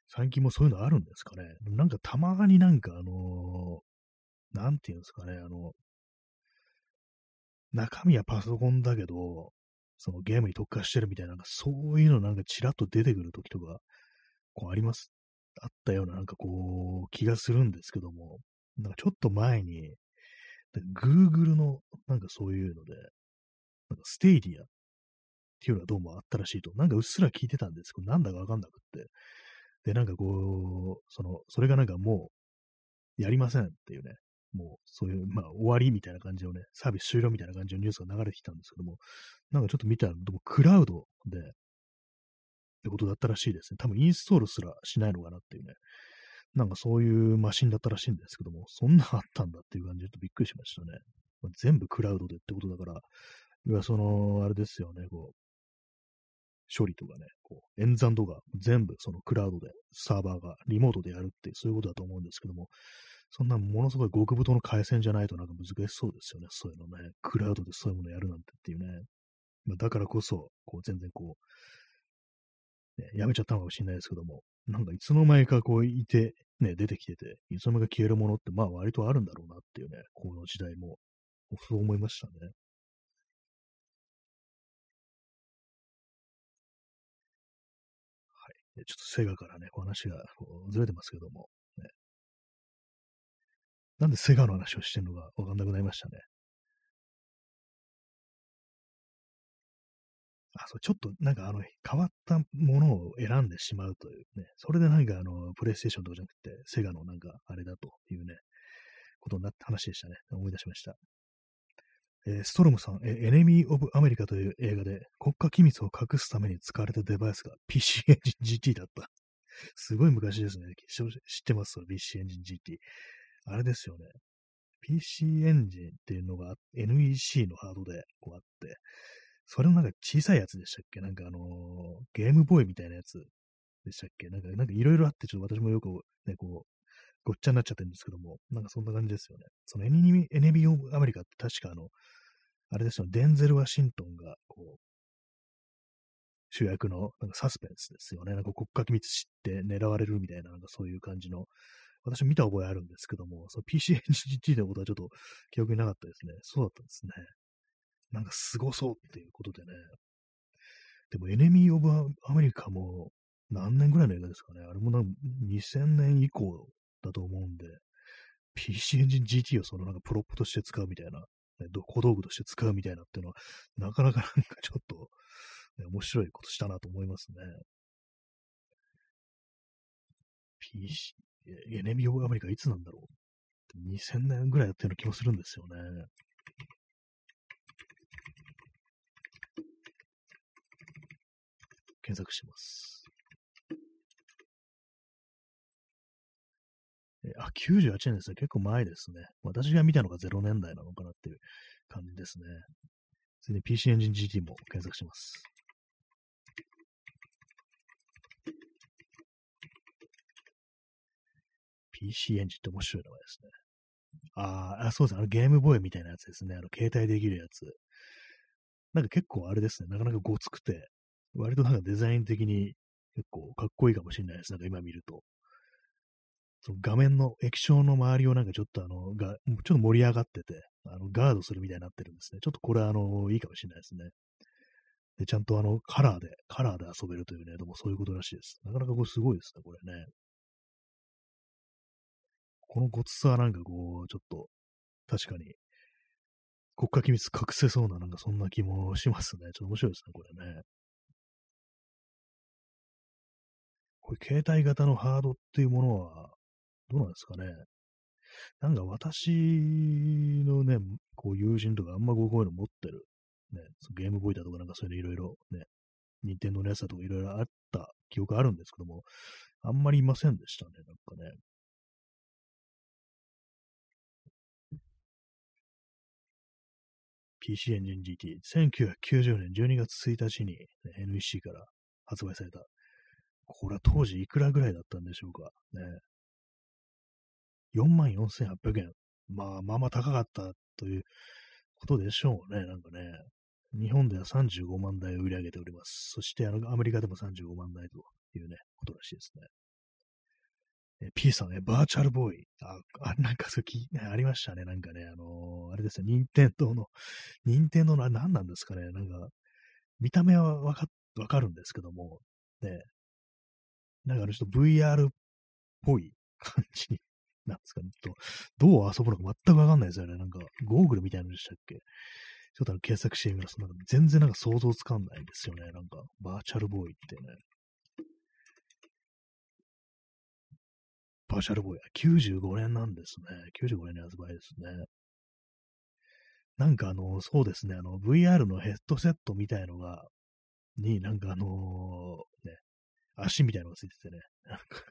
最近もそういうのあるんですかね。なんかたまになんかあのー、なんていうんですかね、あの、中身はパソコンだけど、そのゲームに特化してるみたいな、なんかそういうのなんかチラッと出てくるときとか、こうあります、あったようななんかこう気がするんですけども、なんかちょっと前に、Google のなんかそういうので、なんかステイディアっていうのがどうもあったらしいと、なんかうっすら聞いてたんです。けど、なんだかわかんなくって、で、なんかこう、その、それがなんかもう、やりませんっていうね、もう、そういう、まあ、終わりみたいな感じのね、サービス終了みたいな感じのニュースが流れてきたんですけども、なんかちょっと見たら、でもクラウドで、ってことだったらしいですね。多分インストールすらしないのかなっていうね。なんかそういうマシンだったらしいんですけども、そんなあったんだっていう感じでちょっとびっくりしましたね。まあ、全部クラウドでってことだから、要はその、あれですよね、こう、処理とかね、こう、演算とか全部そのクラウドでサーバーがリモートでやるってそういうことだと思うんですけども、そんなものすごい極太の回線じゃないとなんか難しそうですよね。そういうのね。クラウドでそういうものやるなんてっていうね。まあ、だからこそ、こう全然こう、ね、やめちゃったのかもしれないですけども、なんかいつの間にかこういて、ね、出てきてて、いつの間にか消えるものってまあ割とあるんだろうなっていうね、この時代も、そう思いましたね。ちょっとセガからね、こう話がずれてますけども、なんでセガの話をしてるのかわかんなくなりましたね。あ、そう、ちょっとなんかあの、変わったものを選んでしまうというね、それでなんかあの、プレイステーションとかじゃなくて、セガのなんかあれだというね、ことになった話でしたね。思い出しました。えー、ストロムさん、えエネミー・オブ・アメリカという映画で国家機密を隠すために使われたデバイスが PC エンジン GT だった。すごい昔ですね。知ってます ?PC エンジン GT。あれですよね。PC エンジンっていうのが NEC のハードでこうあって、それのなんか小さいやつでしたっけ？なんかあのー、ゲームボーイみたいなやつでしたっけ？なんか、なんかいろいろあって、ちょっと私もよくね、こう、ごっちゃになっちゃってるんですけども、なんかそんな感じですよね。そのエネミ、エネミオブアメリカって確かあの、あれですよ、デンゼル・ワシントンが、こう、主役のなんかサスペンスですよね。なんか国家機密知って狙われるみたいな、なんかそういう感じの、私見た覚えあるんですけども、その PCNGT のことはちょっと記憶になかったですね。そうだったんですね。なんか凄そうっていうことでね。でもエネミー・オブ・アメリカも何年ぐらいの映画ですかね。あれもなん2000年以降だと思うんで、PC エンジン GT をそのなんかプロップとして使うみたいな、ね、小道具として使うみたいなっていうのは、なかなかなんかちょっと、ね、面白いことしたなと思いますね。PC、エネミオブアメリカいつなんだろう ?2000 年ぐらいやってるような気もするんですよね。検索します。あ、98年ですね。結構前ですね。私が見たのが0年代なのかなっていう感じですね。次に PC エンジン GT も検索します。PC エンジンって面白い名前ですね。ああ、そうですね。あのゲームボーイみたいなやつですね。あの携帯できるやつ。なんか結構あれですね。なかなかごつくて、割となんかデザイン的に結構かっこいいかもしれないです。なんか今見ると。その画面の液晶の周りをなんかちょっとあの、が、ちょっと盛り上がってて、あの、ガードするみたいになってるんですね。ちょっとこれあの、いいかもしれないですね。で、ちゃんとあの、カラーで、カラーで遊べるというね、でもそういうことらしいです。なかなかこれすごいですね、これね。このごつさはなんかこう、ちょっと、確かに、国家機密隠せそうな、なんかそんな気もしますね。ちょっと面白いですね、これね。これ、携帯型のハードっていうものは、どうなんですかね。なんか私のね、こう友人とかあんまこういうの持ってる、ね、ゲームボーイだとかなんかそういうのいろいろね、任天堂のやつだとかいろいろあった記憶あるんですけども、あんまりいませんでしたね、なんかね。PC エンジン GT、1990年12月1日に、ね、NEC から発売された。これは当時いくらぐらいだったんでしょうか？ね。44,800円。まあ、まあまあ高かったということでしょうね。なんかね。日本では35万台を売り上げております。そしてあのアメリカでも35万台というね、ことらしいですね。P さんね、バーチャルボーイ。あ、あなんかそき、ね、ありましたね。なんかね、あのー、あれですね、任天堂の、任天堂の何なんですかね。なんか、見た目はわか、わかるんですけども、ね、なんかあのちょっと VR っぽい感じになんですかね。とどう遊ぶのか全くわかんないですよね。なんか、ゴーグルみたいなのでしたっけちょっとあの検索してみます。なんか全然なんか想像つかんないですよね。なんか、バーチャルボーイってね。バーチャルボーイ95年なんですね。95年に発売ですね。なんかあの、そうですね、あの、VR のヘッドセットみたいのが、になんかあのー、ね、足みたいのがついててね、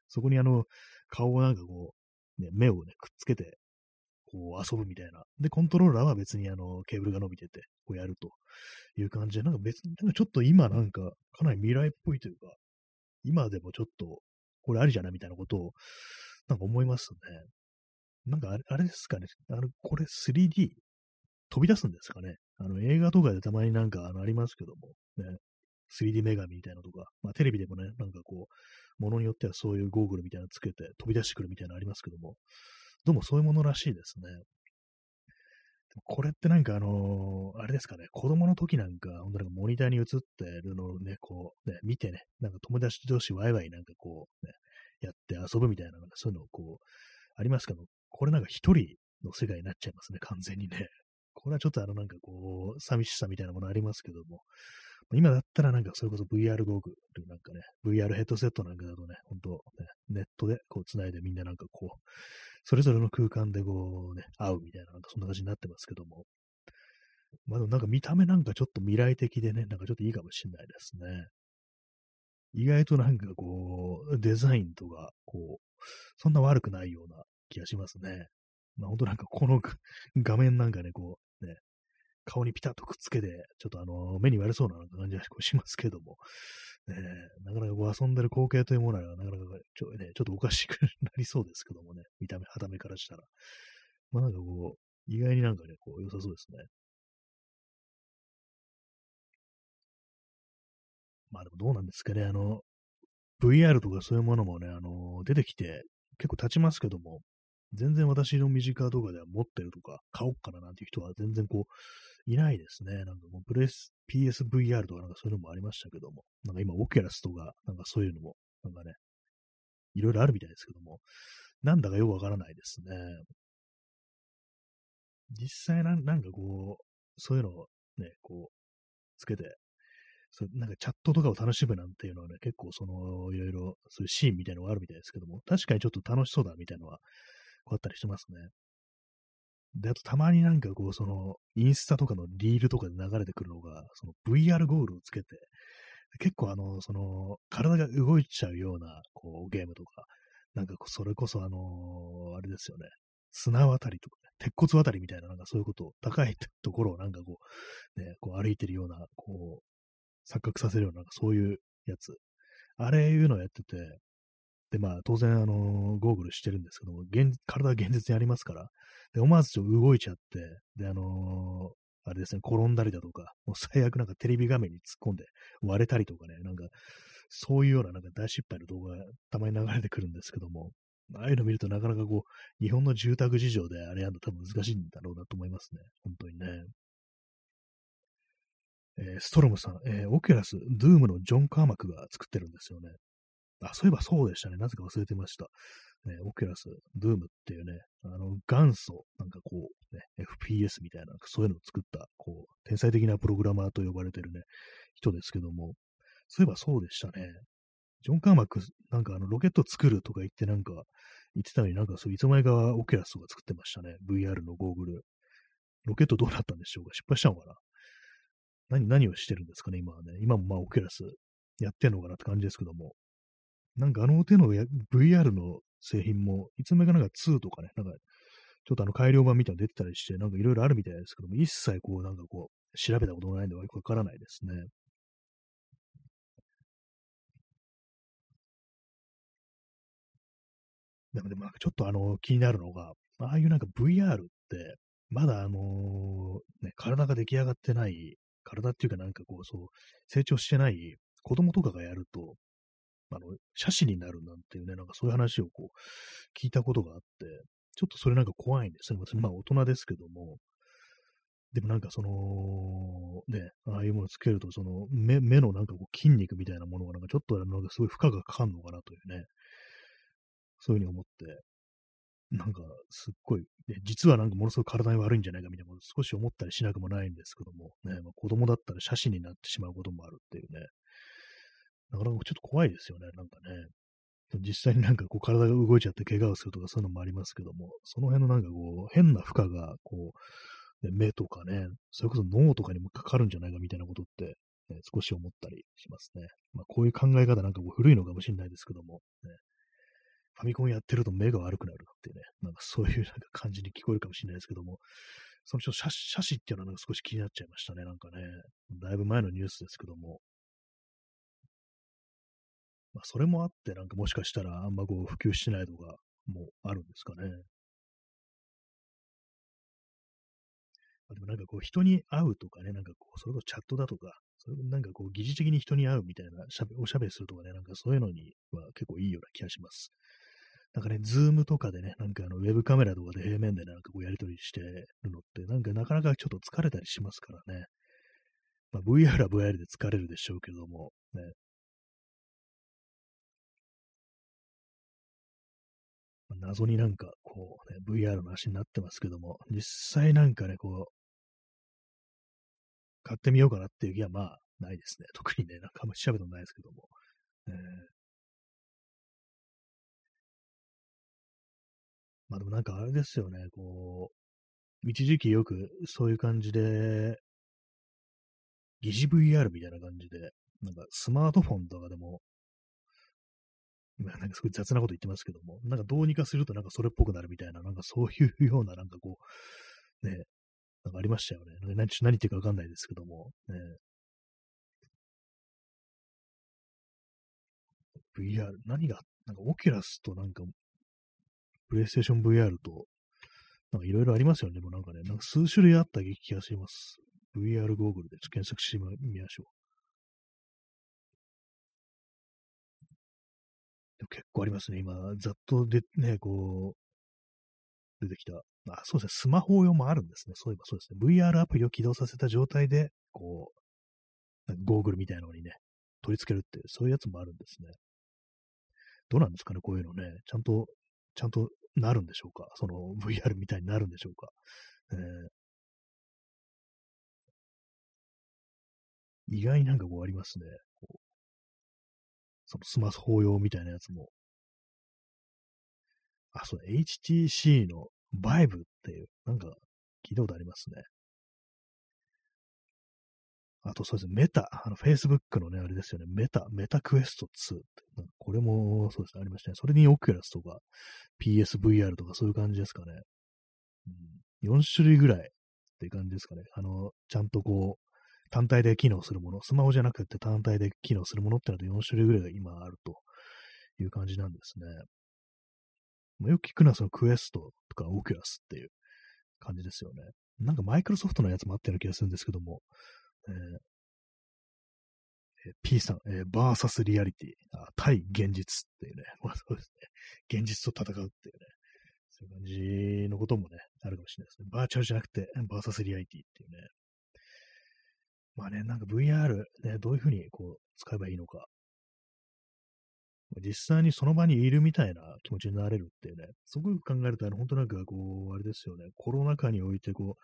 そこにあの、顔をなんかこう、ね、目をね、くっつけて、こう遊ぶみたいな。で、コントローラーは別にあの、ケーブルが伸びてて、こうやるという感じで、なんか別に、なんかちょっと今なんか、かなり未来っぽいというか、今でもちょっと、これありじゃないみたいなことを、なんか思いますね。なんかあれあれですかね。あの、これ 3D 飛び出すんですかね。あの、映画とかでたまになんかあのありますけども、ね。3D 女神みたいなのとか、まあテレビでもね、なんかこう、ものによってはそういうゴーグルみたいなのつけて飛び出してくるみたいなのありますけども、どうもそういうものらしいですね。これってなんかあのー、あれですかね、子供の時なんか、本当なんかモニターに映ってるのをね、こう、ね、見てね、なんか友達同士ワイワイなんかこう、ね、やって遊ぶみたいな、そういうのをこう、ありますけど、これなんか一人の世界になっちゃいますね、完全にね。これはちょっとあのなんかこう、寂しさみたいなものありますけども、今だったらなんかそれこそ VR ゴーグルなんかね、VR ヘッドセットなんかだとね、ほんと、ね、ネットでこう繋いでみんななんかこう、それぞれの空間でこうね、会うみたいな、なんかそんな感じになってますけども。まあでもなんか見た目なんかちょっと未来的でね、なんかちょっといいかもしれないですね。意外となんかこう、デザインとか、こう、そんな悪くないような気がしますね。まあ本当なんかこの画面なんかね、こう、ね、顔にピタッとくっつけて、ちょっとあの、目に悪そうな感じがしますけども、ね、なかなかこう遊んでる光景というものは、なかなかちょ,、ね、ちょっとおかしくなりそうですけどもね、見た目、肌目からしたら。まあなんかこう、意外になんかね、こう良さそうですね。まあでもどうなんですかね、あの、VR とかそういうものもね、あの、出てきて結構経ちますけども、全然私の身近とかでは持ってるとか、買おうかななんていう人は全然こう、いないですね。なんかもうプレス、PSVR とかなんかそういうのもありましたけども、なんか今、オキュラスとか、なんかそういうのも、なんかね、いろいろあるみたいですけども、なんだかよくわからないですね。実際なん、なんかこう、そういうのをね、こう、つけて、そなんかチャットとかを楽しむなんていうのはね、結構その、いろいろ、そういうシーンみたいなのがあるみたいですけども、確かにちょっと楽しそうだみたいなのは、こうあったりしてますね。で、あとたまになんかこう、その、インスタとかのリールとかで流れてくるのが、その VR ゴールをつけて、結構あの、その、体が動いちゃうような、こう、ゲームとか、なんかそれこそあのあれですよね、砂渡りとか、ね、鉄骨渡りみたいな、なんかそういうことを、高いところをなんかこう、ね、こう歩いてるような、こう、錯覚させるような、なんかそういうやつ。あれいうのをやってて、で、まあ、当然、あの、ゴーグルしてるんですけども、現体は現実にありますから、で、思わずちょっと動いちゃって、で、あのー、あれですね、転んだりだとか、もう最悪なんかテレビ画面に突っ込んで割れたりとかね、なんか、そういうようななんか大失敗の動画がたまに流れてくるんですけども、ああいうの見るとなかなかこう、日本の住宅事情であれやるの多分難しいんだろうなと思いますね。本当にね。えー、ストロムさん、えー、オキュラス、ドゥームのジョン・カーマックが作ってるんですよね。あ、そういえばそうでしたね。なぜか忘れてました。ね、オキュラス、ドゥームっていうね、あの、元祖、なんかこう、ね、FPS みたいな、そういうのを作った、こう、天才的なプログラマーと呼ばれてるね、人ですけども、そういえばそうでしたね。ジョン・カーマック、なんかあの、ロケット作るとか言ってなんか、言ってたのになんかそう、いつの間にかオキュラスが作ってましたね。VR のゴーグル。ロケットどうなったんでしょうか？失敗したのかな？何、何をしてるんですかね今はね。今もまあオキュラスやってんのかなって感じですけども。なんかあの手の VR の製品も、いつの間にかなんか2とかね、なんか、ちょっとあの改良版みたいなの出てたりして、なんかいろいろあるみたいですけども、一切こう、なんかこう、調べたことないんでわからないですね。でもでもなんかちょっとあの気になるのが、ああいうなんか VR って、まだあのね、体が出来上がってない、体っていうかなんかこう、そう、成長してない子供とかがやると、あの、写真になるなんていうね、なんかそういう話をこう、聞いたことがあって、ちょっとそれなんか怖いんですね。まあ大人ですけども、でもなんかその、ね、ああいうものつけると、その目目のなんかこう筋肉みたいなものがなんかちょっとなんかすごい負荷がかかるのかなというね、そういうふうに思って、なんかすっごい、ね、実はなんかものすごく体に悪いんじゃないかみたいなこと少し思ったりしなくもないんですけども、ね、まあ、子供だったら写真になってしまうこともあるっていうね、なかなかちょっと怖いですよね、なんかね。実際になんかこう体が動いちゃって怪我をするとかそういうのもありますけども、その辺のなんかこう変な負荷がこう、ね、目とかね、それこそ脳とかにもかかるんじゃないかみたいなことって、ね、少し思ったりしますね。まあこういう考え方なんかこう古いのかもしれないですけども、ね、ファミコンやってると目が悪くなるってね、なんかそういう なんか感じに聞こえるかもしれないですけども、そのちょっと写真っていうのはなんか少し気になっちゃいましたね、なんかね。だいぶ前のニュースですけども。まあ、それもあって、なんかもしかしたらあんまこう普及してないとかもあるんですかね。まあ、でもなんかこう人に会うとかね、なんかこう、それこそチャットだとか、それなんかこう疑似的に人に会うみたいなしゃべおしゃべりするとかね、なんかそういうのには結構いいような気がします。なんかね、ズームとかでね、なんかあのウェブカメラとかで平面で、なんかこうやり取りしてるのって、なんかなかなかちょっと疲れたりしますからね。まあ、VR は VR で疲れるでしょうけども、ね、謎になんか、こう、ね、VR の話になってますけども、実際なんかね、こう、買ってみようかなっていう気はまあ、ないですね。特にね、なんかあんま調べたことないですけども。えー、まあでもなんかあれですよね、こう、一時期よくそういう感じで、疑似 VR みたいな感じで、なんかスマートフォンとかでもなんかすごい雑なこと言ってますけども、なんかどうにかするとなんかそれっぽくなるみたいな、なんかそういう ようななんかこう、ね、なんかありましたよね。何何言ってるかわかんないですけども、ね。VR、何が、なんかオキュラスとなんか、プレイステーション VR と、なんかいろいろありますよね。もうなんかね、なんか数種類あった気がします。VR ゴーグルで検索してみましょう。結構ありますね。今、ざっとで、ね、こう、出てきた。あ、そうですね。スマホ用もあるんですね。そういえばそうですね。VR アプリを起動させた状態で、こう、ゴーグルみたいなのにね、取り付けるって、そういうやつもあるんですね。どうなんですかね、こういうのね。ちゃんと、ちゃんとなるんでしょうか？その VR みたいになるんでしょうか？えー、意外になんかこうありますね。そのスマホ用みたいなやつも。あ、そう、HTC の Vive っていう、なんか聞いたことありますね。あとそうですね、メタ、あの、Facebook のね、あれですよね、メタ、メタクエスト2って、これもそうですね、ありましたね。それにオキュラスとか PSVR とかそういう感じですかね。うん、4種類ぐらいっていう感じですかね。あの、ちゃんとこう、単体で機能するもの、スマホじゃなくて単体で機能するものってのは4種類ぐらいが今あるという感じなんですね。まあよく聞くのはそのクエストとかオキュラスっていう感じですよね。なんかマイクロソフトのやつもあったような気がするんですけども、えー P さん、えー、バーサスリアリティ、あ対現実っていうね、まあそうですね。現実と戦うっていうね、そういう感じのこともね、あるかもしれないですね。バーチャルじゃなくて、バーサスリアリティっていうね、まあね、なんか VR、ね、どういうふうにこう使えばいいのか。実際にその場にいるみたいな気持ちになれるっていうね、すごく考えると、本当なんかこう、あれですよね、コロナ禍においてこう、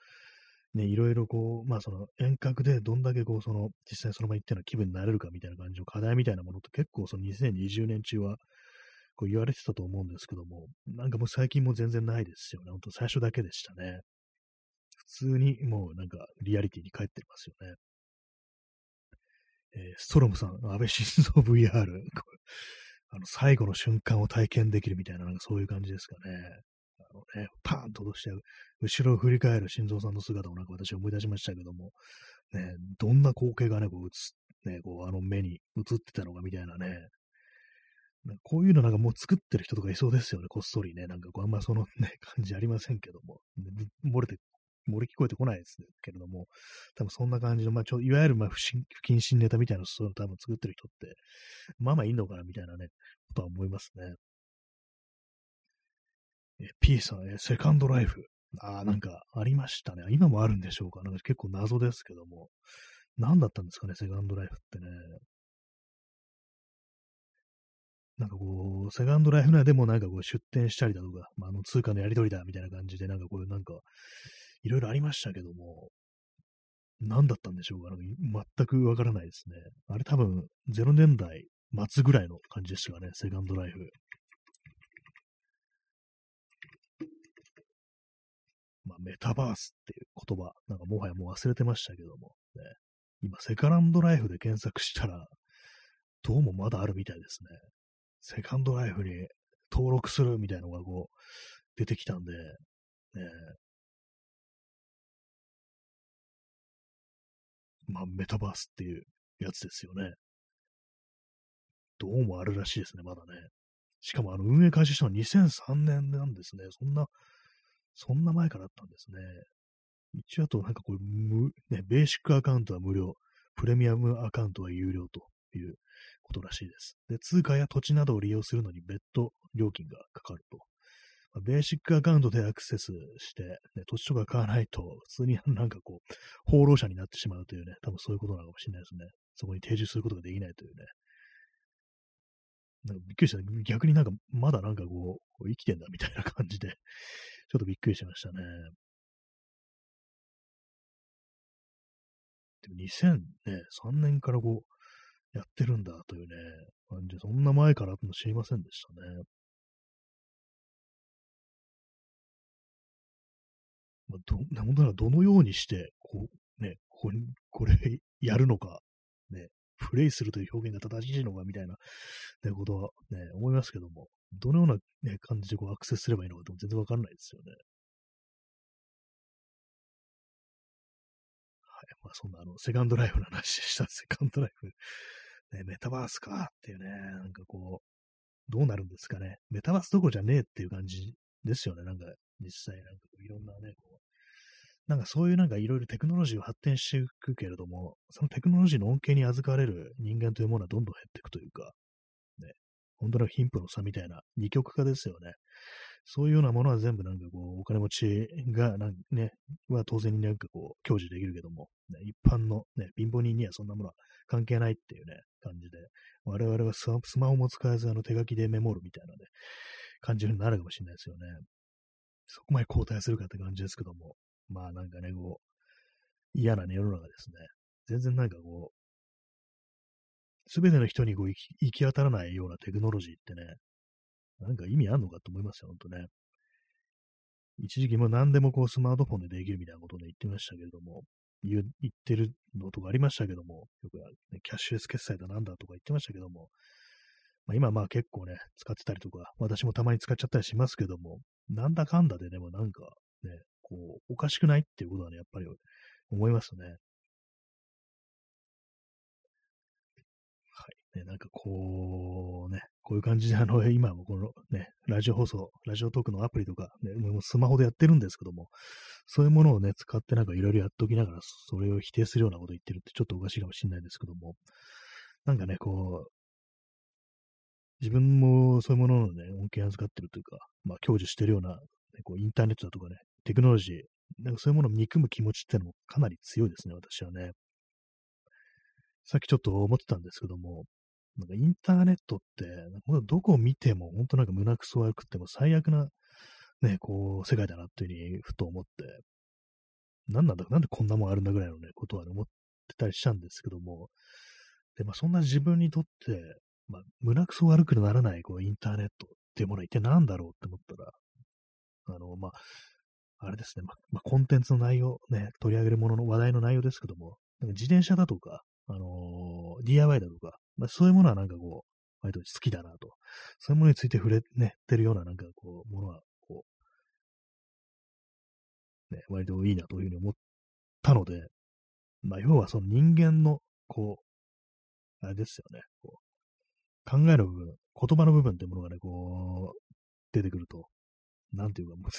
ね、いろいろこう、まあその遠隔でどんだけこう、その、実際その場に行っての気分になれるかみたいな感じの課題みたいなものって結構その2020年中はこう言われてたと思うんですけども、なんかもう最近も全然ないですよね。本当最初だけでしたね。普通にもうなんかリアリティに帰ってますよね。えー、ストロムさん、安倍晋三 VR あの、最後の瞬間を体験できるみたいな、なんかそういう感じですかね。ね、パーンと落としちゃう、後ろを振り返る心臓さんの姿をなんか私思い出しましたけども、ね、どんな光景がね、こう映ね、こうあの目に映ってたのかみたいなね、こういうのなんかもう作ってる人とかいそうですよね、こっそりね。なんかこうあんまそのね、感じありませんけども。漏れて漏れ聞こえてこないですけれども、多分そんな感じの、まあ、ちょいわゆる、まあ不、不謹慎ネタみたいなそういうの多分作ってる人って、まあまあいいのかなみたいなね、ことは思いますね。え、P さん、え、セカンドライフ。ああ、なんかありましたね。今もあるんでしょうか？なんか結構謎ですけども。何だったんですかね、セカンドライフってね。なんかこう、セカンドライフ内でもなんかこう出店したりだとか、まあ、あの通貨のやり取りだみたいな感じで、なんかこういうなんか、いろいろありましたけども、何だったんでしょうか？なんか全くわからないですね。あれ多分0年代末ぐらいの感じでしたかね、セカンドライフ。まあ、メタバースっていう言葉、なんかもはやもう忘れてましたけども、ね、今、セカンドライフで検索したら、どうもまだあるみたいですね。セカンドライフに登録するみたいなのがこう、出てきたんで、ね、まあ、メタバースっていうやつですよね。どうもあるらしいですね、まだね。しかも、あの、運営開始したのは2003年なんですね。そんな、そんな前からだったんですね。一応あと、なんかこれ、無、ね、ベーシックアカウントは無料、プレミアムアカウントは有料ということらしいです。で、通貨や土地などを利用するのに別途料金がかかると。まあ、ベーシックアカウントでアクセスして、ね、土地とか買わないと、普通になんかこう、放浪者になってしまうというね、多分そういうことなのかもしれないですね。そこに定住することができないというね。なんかびっくりした。逆になんか、まだなんかこう、生きてんだみたいな感じで、ちょっとびっくりしましたね。でも2003年からこう、やってるんだというね、感じ、そんな前からっての知りませんでしたね。まあ、ど、本当ならどのようにして、こう、ね、これ、これやるのか、ね、プレイするという表現が正しいのかみたいな、ね、ことはね、思いますけども、どのような、ね、感じでこうアクセスすればいいのかと全然わかんないですよね。はい。まあ、そんな、あの、セカンドライフの話でした。セカンドライフ。ね、メタバースかっていうね、なんかこう、どうなるんですかね。メタバースどこじゃねえっていう感じですよね。なんか、実際、なんかいろんなね、こう、なんかそういうなんかいろいろテクノロジーを発展していくけれども、そのテクノロジーの恩恵に預かれる人間というものはどんどん減っていくというか、本当の貧富の差みたいな二極化ですよね。そういうようなものは全部なんかこう、お金持ちがね、は当然になんかこう、享受できるけども、ね、一般のね、貧乏人にはそんなものは関係ないっていうね、感じで、我々はスマホも使えずあの手書きでメモるみたいなね、感じになるかもしれないですよね。そこまで交代するかって感じですけども、まあなんかね、こう、嫌なね、世の中ですね。全然なんかこう、すべての人にこう行き行き当たらないようなテクノロジーってね、なんか意味あんのかと思いますよ、ほんとね。一時期も何でもこうスマートフォンでできるみたいなことを、言ってましたけれども、言言ってるのとかありましたけども、よく、ね、キャッシュレス決済だなんだとか言ってましたけども、まあ、今まあ結構ね、使ってたりとか、私もたまに使っちゃったりしますけども、なんだかんだででもなんかね、こう、おかしくないっていうことはね、やっぱり思いますね。ね、なんかこう、ね、こういう感じで、あの、今もこのね、ラジオ放送、ラジオトークのアプリとか、ね、もうスマホでやってるんですけども、そういうものをね、使ってなんかいろいろやっておきながら、それを否定するようなこと言ってるってちょっとおかしいかもしれないですけども、なんかね、こう、自分もそういうもののね、恩恵を預かってるというか、まあ、享受してるような、ね、こうインターネットだとかね、テクノロジー、なんかそういうものを憎む気持ちってのもかなり強いですね、私はね。さっきちょっと思ってたんですけども、なんかインターネットって、どこを見ても本当なんか胸くそ悪くても最悪な、ね、こう、世界だなっていうふうにふと思って、なんなんだ、なんでこんなもんあるんだぐらいのね、ことは、ね、思ってたりしたんですけども、で、まあそんな自分にとって、まあ、胸くそ悪くならない、こう、インターネットっていうものは一体何だろうって思ったら、あの、まあ、あれですね、まあ、まあ、コンテンツの内容、ね、取り上げるものの話題の内容ですけども、なんか自転車だとか、あのー、DIY だとか、まあ、そういうものはなんかこう、割と好きだなと。そういうものについて触れ、ね、てるようななんかこう、ものは、こう、ね、割といいなというふうに思ったので、まあ、要はその人間の、こう、あれですよね、こう、考える部分、言葉の部分ってものがね、こう、出てくると、なんていうか、もう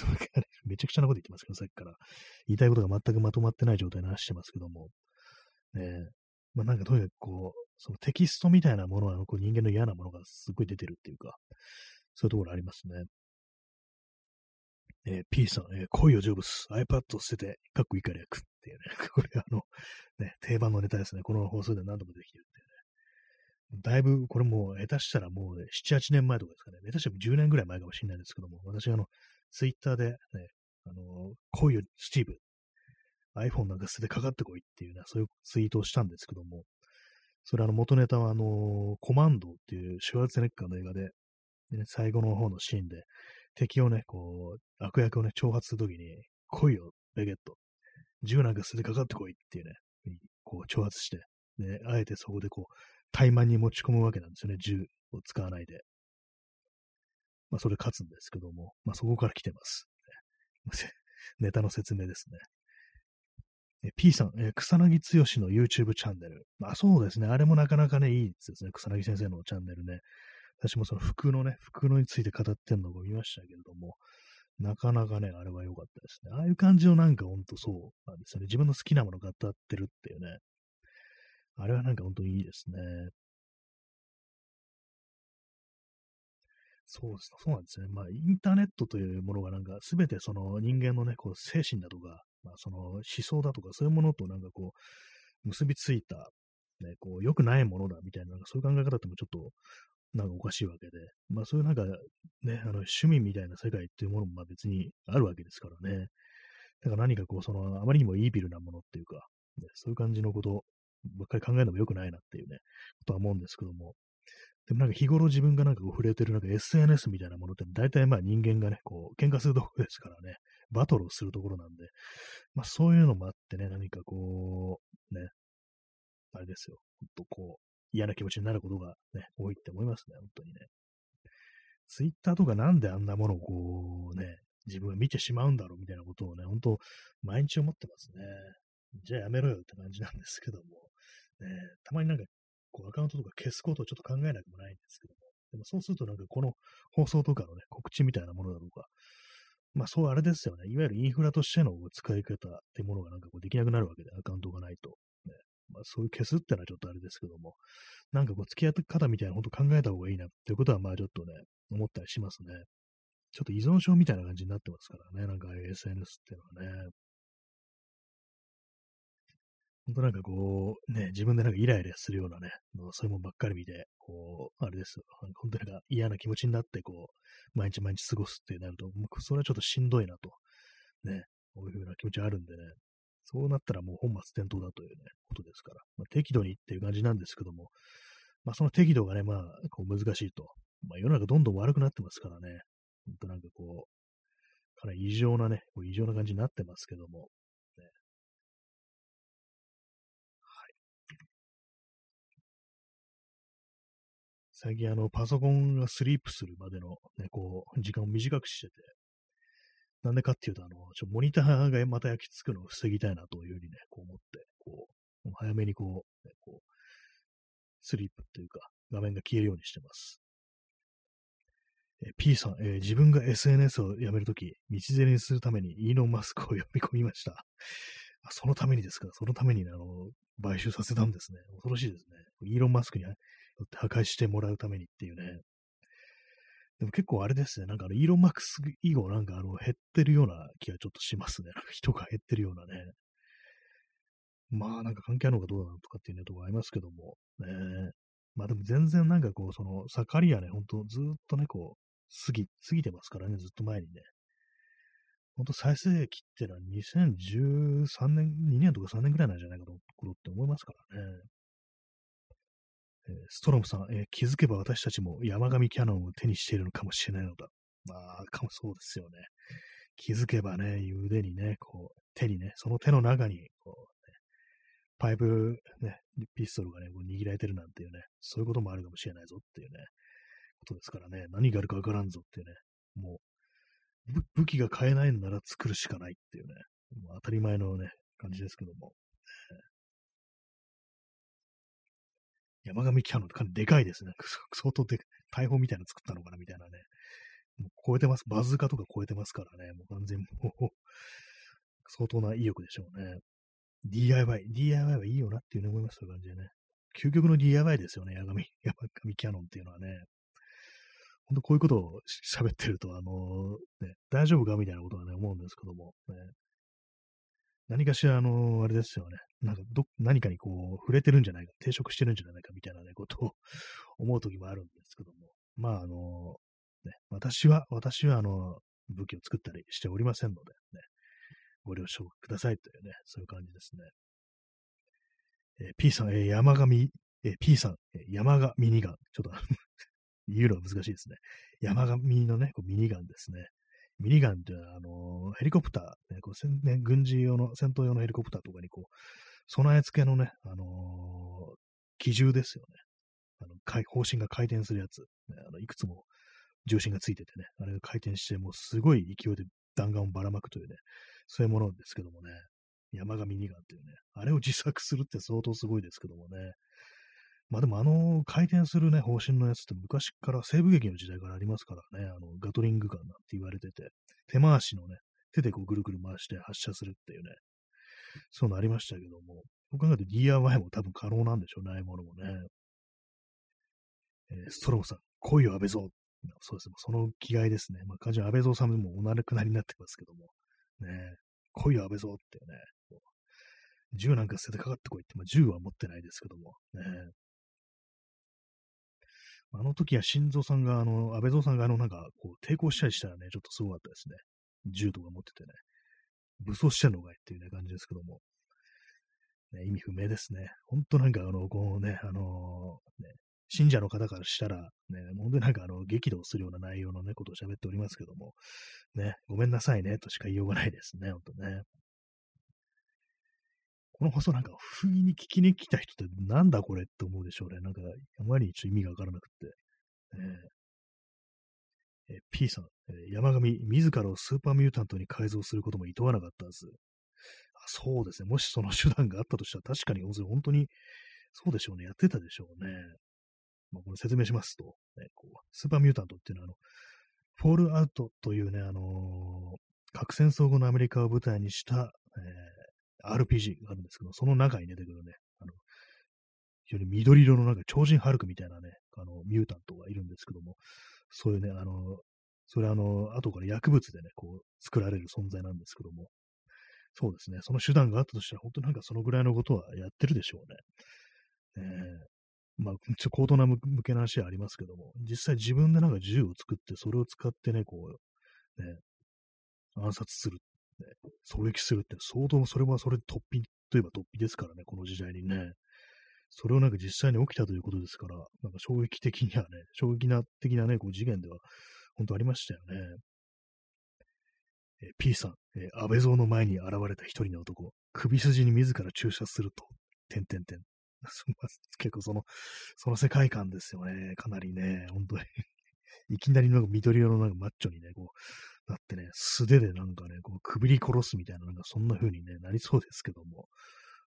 めちゃくちゃなこと言ってますけど、さっきから。言いたいことが全くまとまってない状態で話してますけども。ねまあなんかとにかくこう、そのテキストみたいなものはこう人間の嫌なものがすごい出てるっていうか、そういうところありますね。えー、P さん、えー、恋を成仏、iPad を捨てて、かっこいいから役っていうね、これあの、ね、定番のネタですね。この放送で何度もできてるっていうね。だいぶ、これもう、下手したらもう、ね、7、8年前とかですかね。下手したら10年ぐらい前かもしれないですけども、私あの、ツイッターでね、あの、恋を、スティーブ、iPhone なんか捨ててかかってこいっていうね、そういうツイートをしたんですけども、それあの元ネタはあの、コマンドっていうシュワルツネッカーの映画で、ね、最後の方のシーンで、敵をね、こう、悪役をね、挑発するときに、来いよ、ベゲット。銃なんか捨ててかかってこいっていうね、こう、挑発して、で、あえてそこでこう、怠慢に持ち込むわけなんですよね、銃を使わないで。まあ、それ勝つんですけども、まあ、そこから来てます。ネタの説明ですね。P さん、え草薙剛の YouTube チャンネル。まあそうですね。あれもなかなかね、いいですね。草薙先生のチャンネルね。私もその服のね、服のについて語ってんのを見ましたけれども、なかなかね、あれは良かったですね。ああいう感じのなんかほんとそうなんですよね。自分の好きなものを語ってるっていうね。あれはなんかほんといいですね。そうですね。そうなんですね。まあ、インターネットというものがなんか、すべてその人間のね、こう、精神だとか、まあ、その思想だとか、そういうものとなんかこう、結びついた、ね、こう、良くないものだみたいな、なんかそういう考え方ってもちょっと、なんかおかしいわけで、まあそういうなんかね、あの趣味みたいな世界っていうものもまあ別にあるわけですからね。だから何かこう、その、あまりにもイービルなものっていうか、ね、そういう感じのことばっかり考えるのも良くないなっていうね、ことは思うんですけども。でもなんか日頃自分がなんか触れてるなんか SNS みたいなものって大体まあ人間がね、こう、喧嘩するところですからね、バトルをするところなんで、まあそういうのもあってね、何かこう、ね、あれですよ、ほんとこう、嫌な気持ちになることがね、多いって思いますね、本当にね。ツイッターとかなんであんなものをこうね、自分が見てしまうんだろうみたいなことをね、本当毎日思ってますね。じゃあやめろよって感じなんですけども、ね、たまになんか、こうアカウントとか消すことをちょっと考えなくもないんですけども、でもそうするとなんかこの放送とかのね、告知みたいなものだとか、まあそうあれですよね、いわゆるインフラとしての使い方ってものがなんかこうできなくなるわけで、アカウントがないと。ねまあ、そういう消すってのはちょっとあれですけども、なんかこう、付き合って方みたいなこと考えた方がいいなっていうことは、まあちょっとね、思ったりしますね。ちょっと依存症みたいな感じになってますからね、なんか SNS っていうのはね。本当なんかこう、ね、自分でなんかイライラするようなね、そういうもんばっかり見て、こう、あれですよ。本当なんか嫌な気持ちになって、こう、毎日毎日過ごすってなると、もうそれはちょっとしんどいなと。ね、こういうふうな気持ちあるんでね。そうなったらもう本末転倒だというね、ことですから、まあ、適度にっていう感じなんですけども、まあその適度がね、まあこう難しいと。まあ世の中どんどん悪くなってますからね、ほんとなんかこう、かなり異常なね、こう異常な感じになってますけども、最近あの、パソコンがスリープするまでのね、こう、時間を短くしてて、なんでかっていうと、あの、ちょモニターがまた焼き付くのを防ぎたいなというふうにね、こう思って、こう、早めにこう、ね、こう、スリープっていうか、画面が消えるようにしてます。え P さん、えー、自分が SNS をやめるとき、道連れにするためにイーロン・マスクを呼び込みました。そのためにですか？そのために、ね、あの、買収させたんですね。恐ろしいですね。イーロン・マスクに破壊してもらうためにっていうね。でも結構あれですね、なんかあの、イーロン・マックス以後なんかあの、減ってるような気がちょっとしますね。なんか人が減ってるようなね。まあなんか関係あるのかどうなのとかっていうね、とこありますけども。ねまあでも全然なんかこう、その、盛りはね、ほんとずっとね、こう、過ぎ、過ぎてますからね、ずっと前にね。ほんと再生期ってのは2013年、2年とか3年ぐらいなんじゃないかところって思いますからね。ストロムさん、えー、気づけば私たちも山上キャノンを手にしているのかもしれないのだ。まあ、かもそうですよね。気づけばね、腕にね、こう、手にね、その手の中に、こう、ね、パイプ、ね、ピストルがね、こう握られてるなんていうね、そういうこともあるかもしれないぞっていうね、ことですからね、何があるかわからんぞっていうね、もう、武器が買えないのなら作るしかないっていうね、もう当たり前のね、感じですけども、山上キャノンってかなりでかいですね。相当で、大砲みたいなの作ったのかなみたいなね、もう超えてます。バズーカとか超えてますからね。もう完全もう相当な意欲でしょうね。DIY。DIY はいいよなっていうふうに思います。そういう感じでね。究極の DIY ですよね。ヤガミ、ヤガミキャノンっていうのはね。本当こういうことを喋ってると、あのー、ね、大丈夫かみたいなことはね、思うんですけども、ね、何かしら、あのー、あれですよね。なんかど、何かにこう、触れてるんじゃないか、抵触してるんじゃないかみたいなね、ことを 思うときもあるんですけども。まあ、あのー、ね、私は、私は、あの、武器を作ったりしておりませんので、ね、ご了承くださいというね、そういう感じですね。えー、P さん、えー、山上、えー、P さん、えー、山上ミニガン。ちょっと 言うのは難しいですね。山上のね、こうミニガンですね。ミニガンっていうのは、あのヘリコプター、ね、こうね、軍事用の、戦闘用のヘリコプターとかにこう、備え付けのね、あのー、機銃ですよね。あの、方針が回転するやつ、ね、あのいくつも重心がついててね、あれが回転して、もうすごい勢いで弾丸をばらまくというね、そういうものですけどもね、山上ミニガンっていうね、あれを自作するって相当すごいですけどもね、まあでもあの回転するね、方針のやつって昔から西部劇の時代からありますからね、あのガトリングガンなんて言われてて、手回しのね、手でこうぐるぐる回して発射するっていうね、そういうのありましたけども、僕考えると DIY も多分可能なんでしょうね、ああいうものもね。えー、ストローさん、来いよ安倍蔵。そうですね、その気概ですね。まあ、感じは安倍蔵さんもお亡くなりになってますけども、ね、来いよ安倍蔵ってね、銃なんか捨ててかかってこいって、まあ、銃は持ってないですけども、ね、あの時は心臓さんが、あの、安倍蔵さんが、あの、なんか、こう、抵抗したりしたらね、ちょっとすごかったですね。銃とか持っててね。武装してんのかいっていうね、感じですけども。ね、意味不明ですね。ほんとなんか、あの、こうね、あのー、ね、信者の方からしたら、ね、本当になんかあの、激怒するような内容のね、ことを喋っておりますけども、ね、ごめんなさいね、としか言いようがないですね、ほんとね。この放送なんか不意に聞きに来た人ってなんだこれって思うでしょうね。なんか、あまりちょっと意味がわからなくて。えー、え P さん、山上、自らをスーパーミュータントに改造することも厭わなかったはず。あそうですね。もしその手段があったとしたら確かに本当にそうでしょうね。やってたでしょうね。まあ、これ説明しますと、ね、こうスーパーミュータントっていうのは、あの、フォールアウトというね、あのー、核戦争後のアメリカを舞台にした、えー RPG があるんですけど、その中に出てくるね、あの、非常に緑色のなんか超人ハルクみたいなね、あの、ミュータントがいるんですけども、そういうね、あの、それはあの、後から薬物でね、こう、作られる存在なんですけども、そうですね、その手段があったとしたら、本当なんかそのぐらいのことはやってるでしょうね。えー、まあ、ちょ高等な向けな話はありますけども、実際自分でなんか銃を作って、それを使ってね、こう、ね、暗殺するね、狙撃するって相当それはそれで突飛といえば突飛ですからね、この時代にね。それをなんか実際に起きたということですから、なんか衝撃的にはね、衝撃な的なね、こう事件では本当ありましたよね。え P さん、え安倍蔵の前に現れた一人の男、首筋に自ら注射すると、てんてんてん。結構その、その世界観ですよね。かなりね、本当に いきなりなんか緑色のなんかマッチョにね、こう、だってね、素手でなんかね、こうくびり殺すみたいな、なんかそんな風にね、なりそうですけども、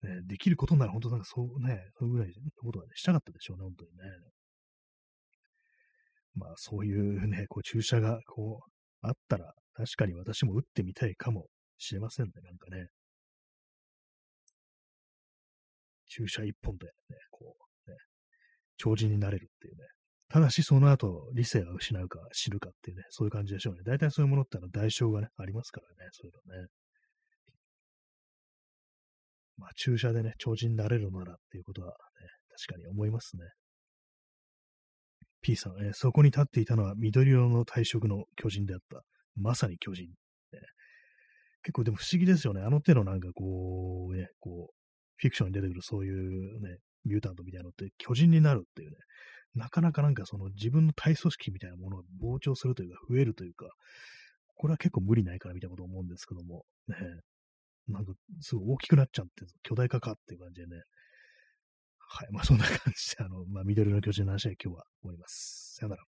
ね、できることなら本当なんかそうね、そういうぐらいのことはね、したかったでしょうね、本当にね。まあそういうね、こう注射がこうあったら、確かに私も打ってみたいかもしれませんね、なんかね。注射一本でね、こう、ね、超人になれるっていうね、ただし、その後、理性が失うか死ぬかっていうね、そういう感じでしょうね。大体そういうものってのは代償がね、ありますからね、そういうのね。まあ、注射でね、超人になれるならっていうことはね、確かに思いますね。P さん、えー、そこに立っていたのは緑色の体色の巨人であった。まさに巨人。ね、結構でも不思議ですよね。あの手のなんかこう、ね、こう、フィクションに出てくるそういうね、ミュータントみたいなのって巨人になるっていうね、なかなかなんかその自分の体組織みたいなものが膨張するというか、増えるというか、これは結構無理ないかなみたいなこと思うんですけども、ね、なんかすごい大きくなっちゃって、巨大化かっていう感じでね、はい、まあそんな感じで、あの、まあ緑の巨人の話は今日は終わります。さよなら。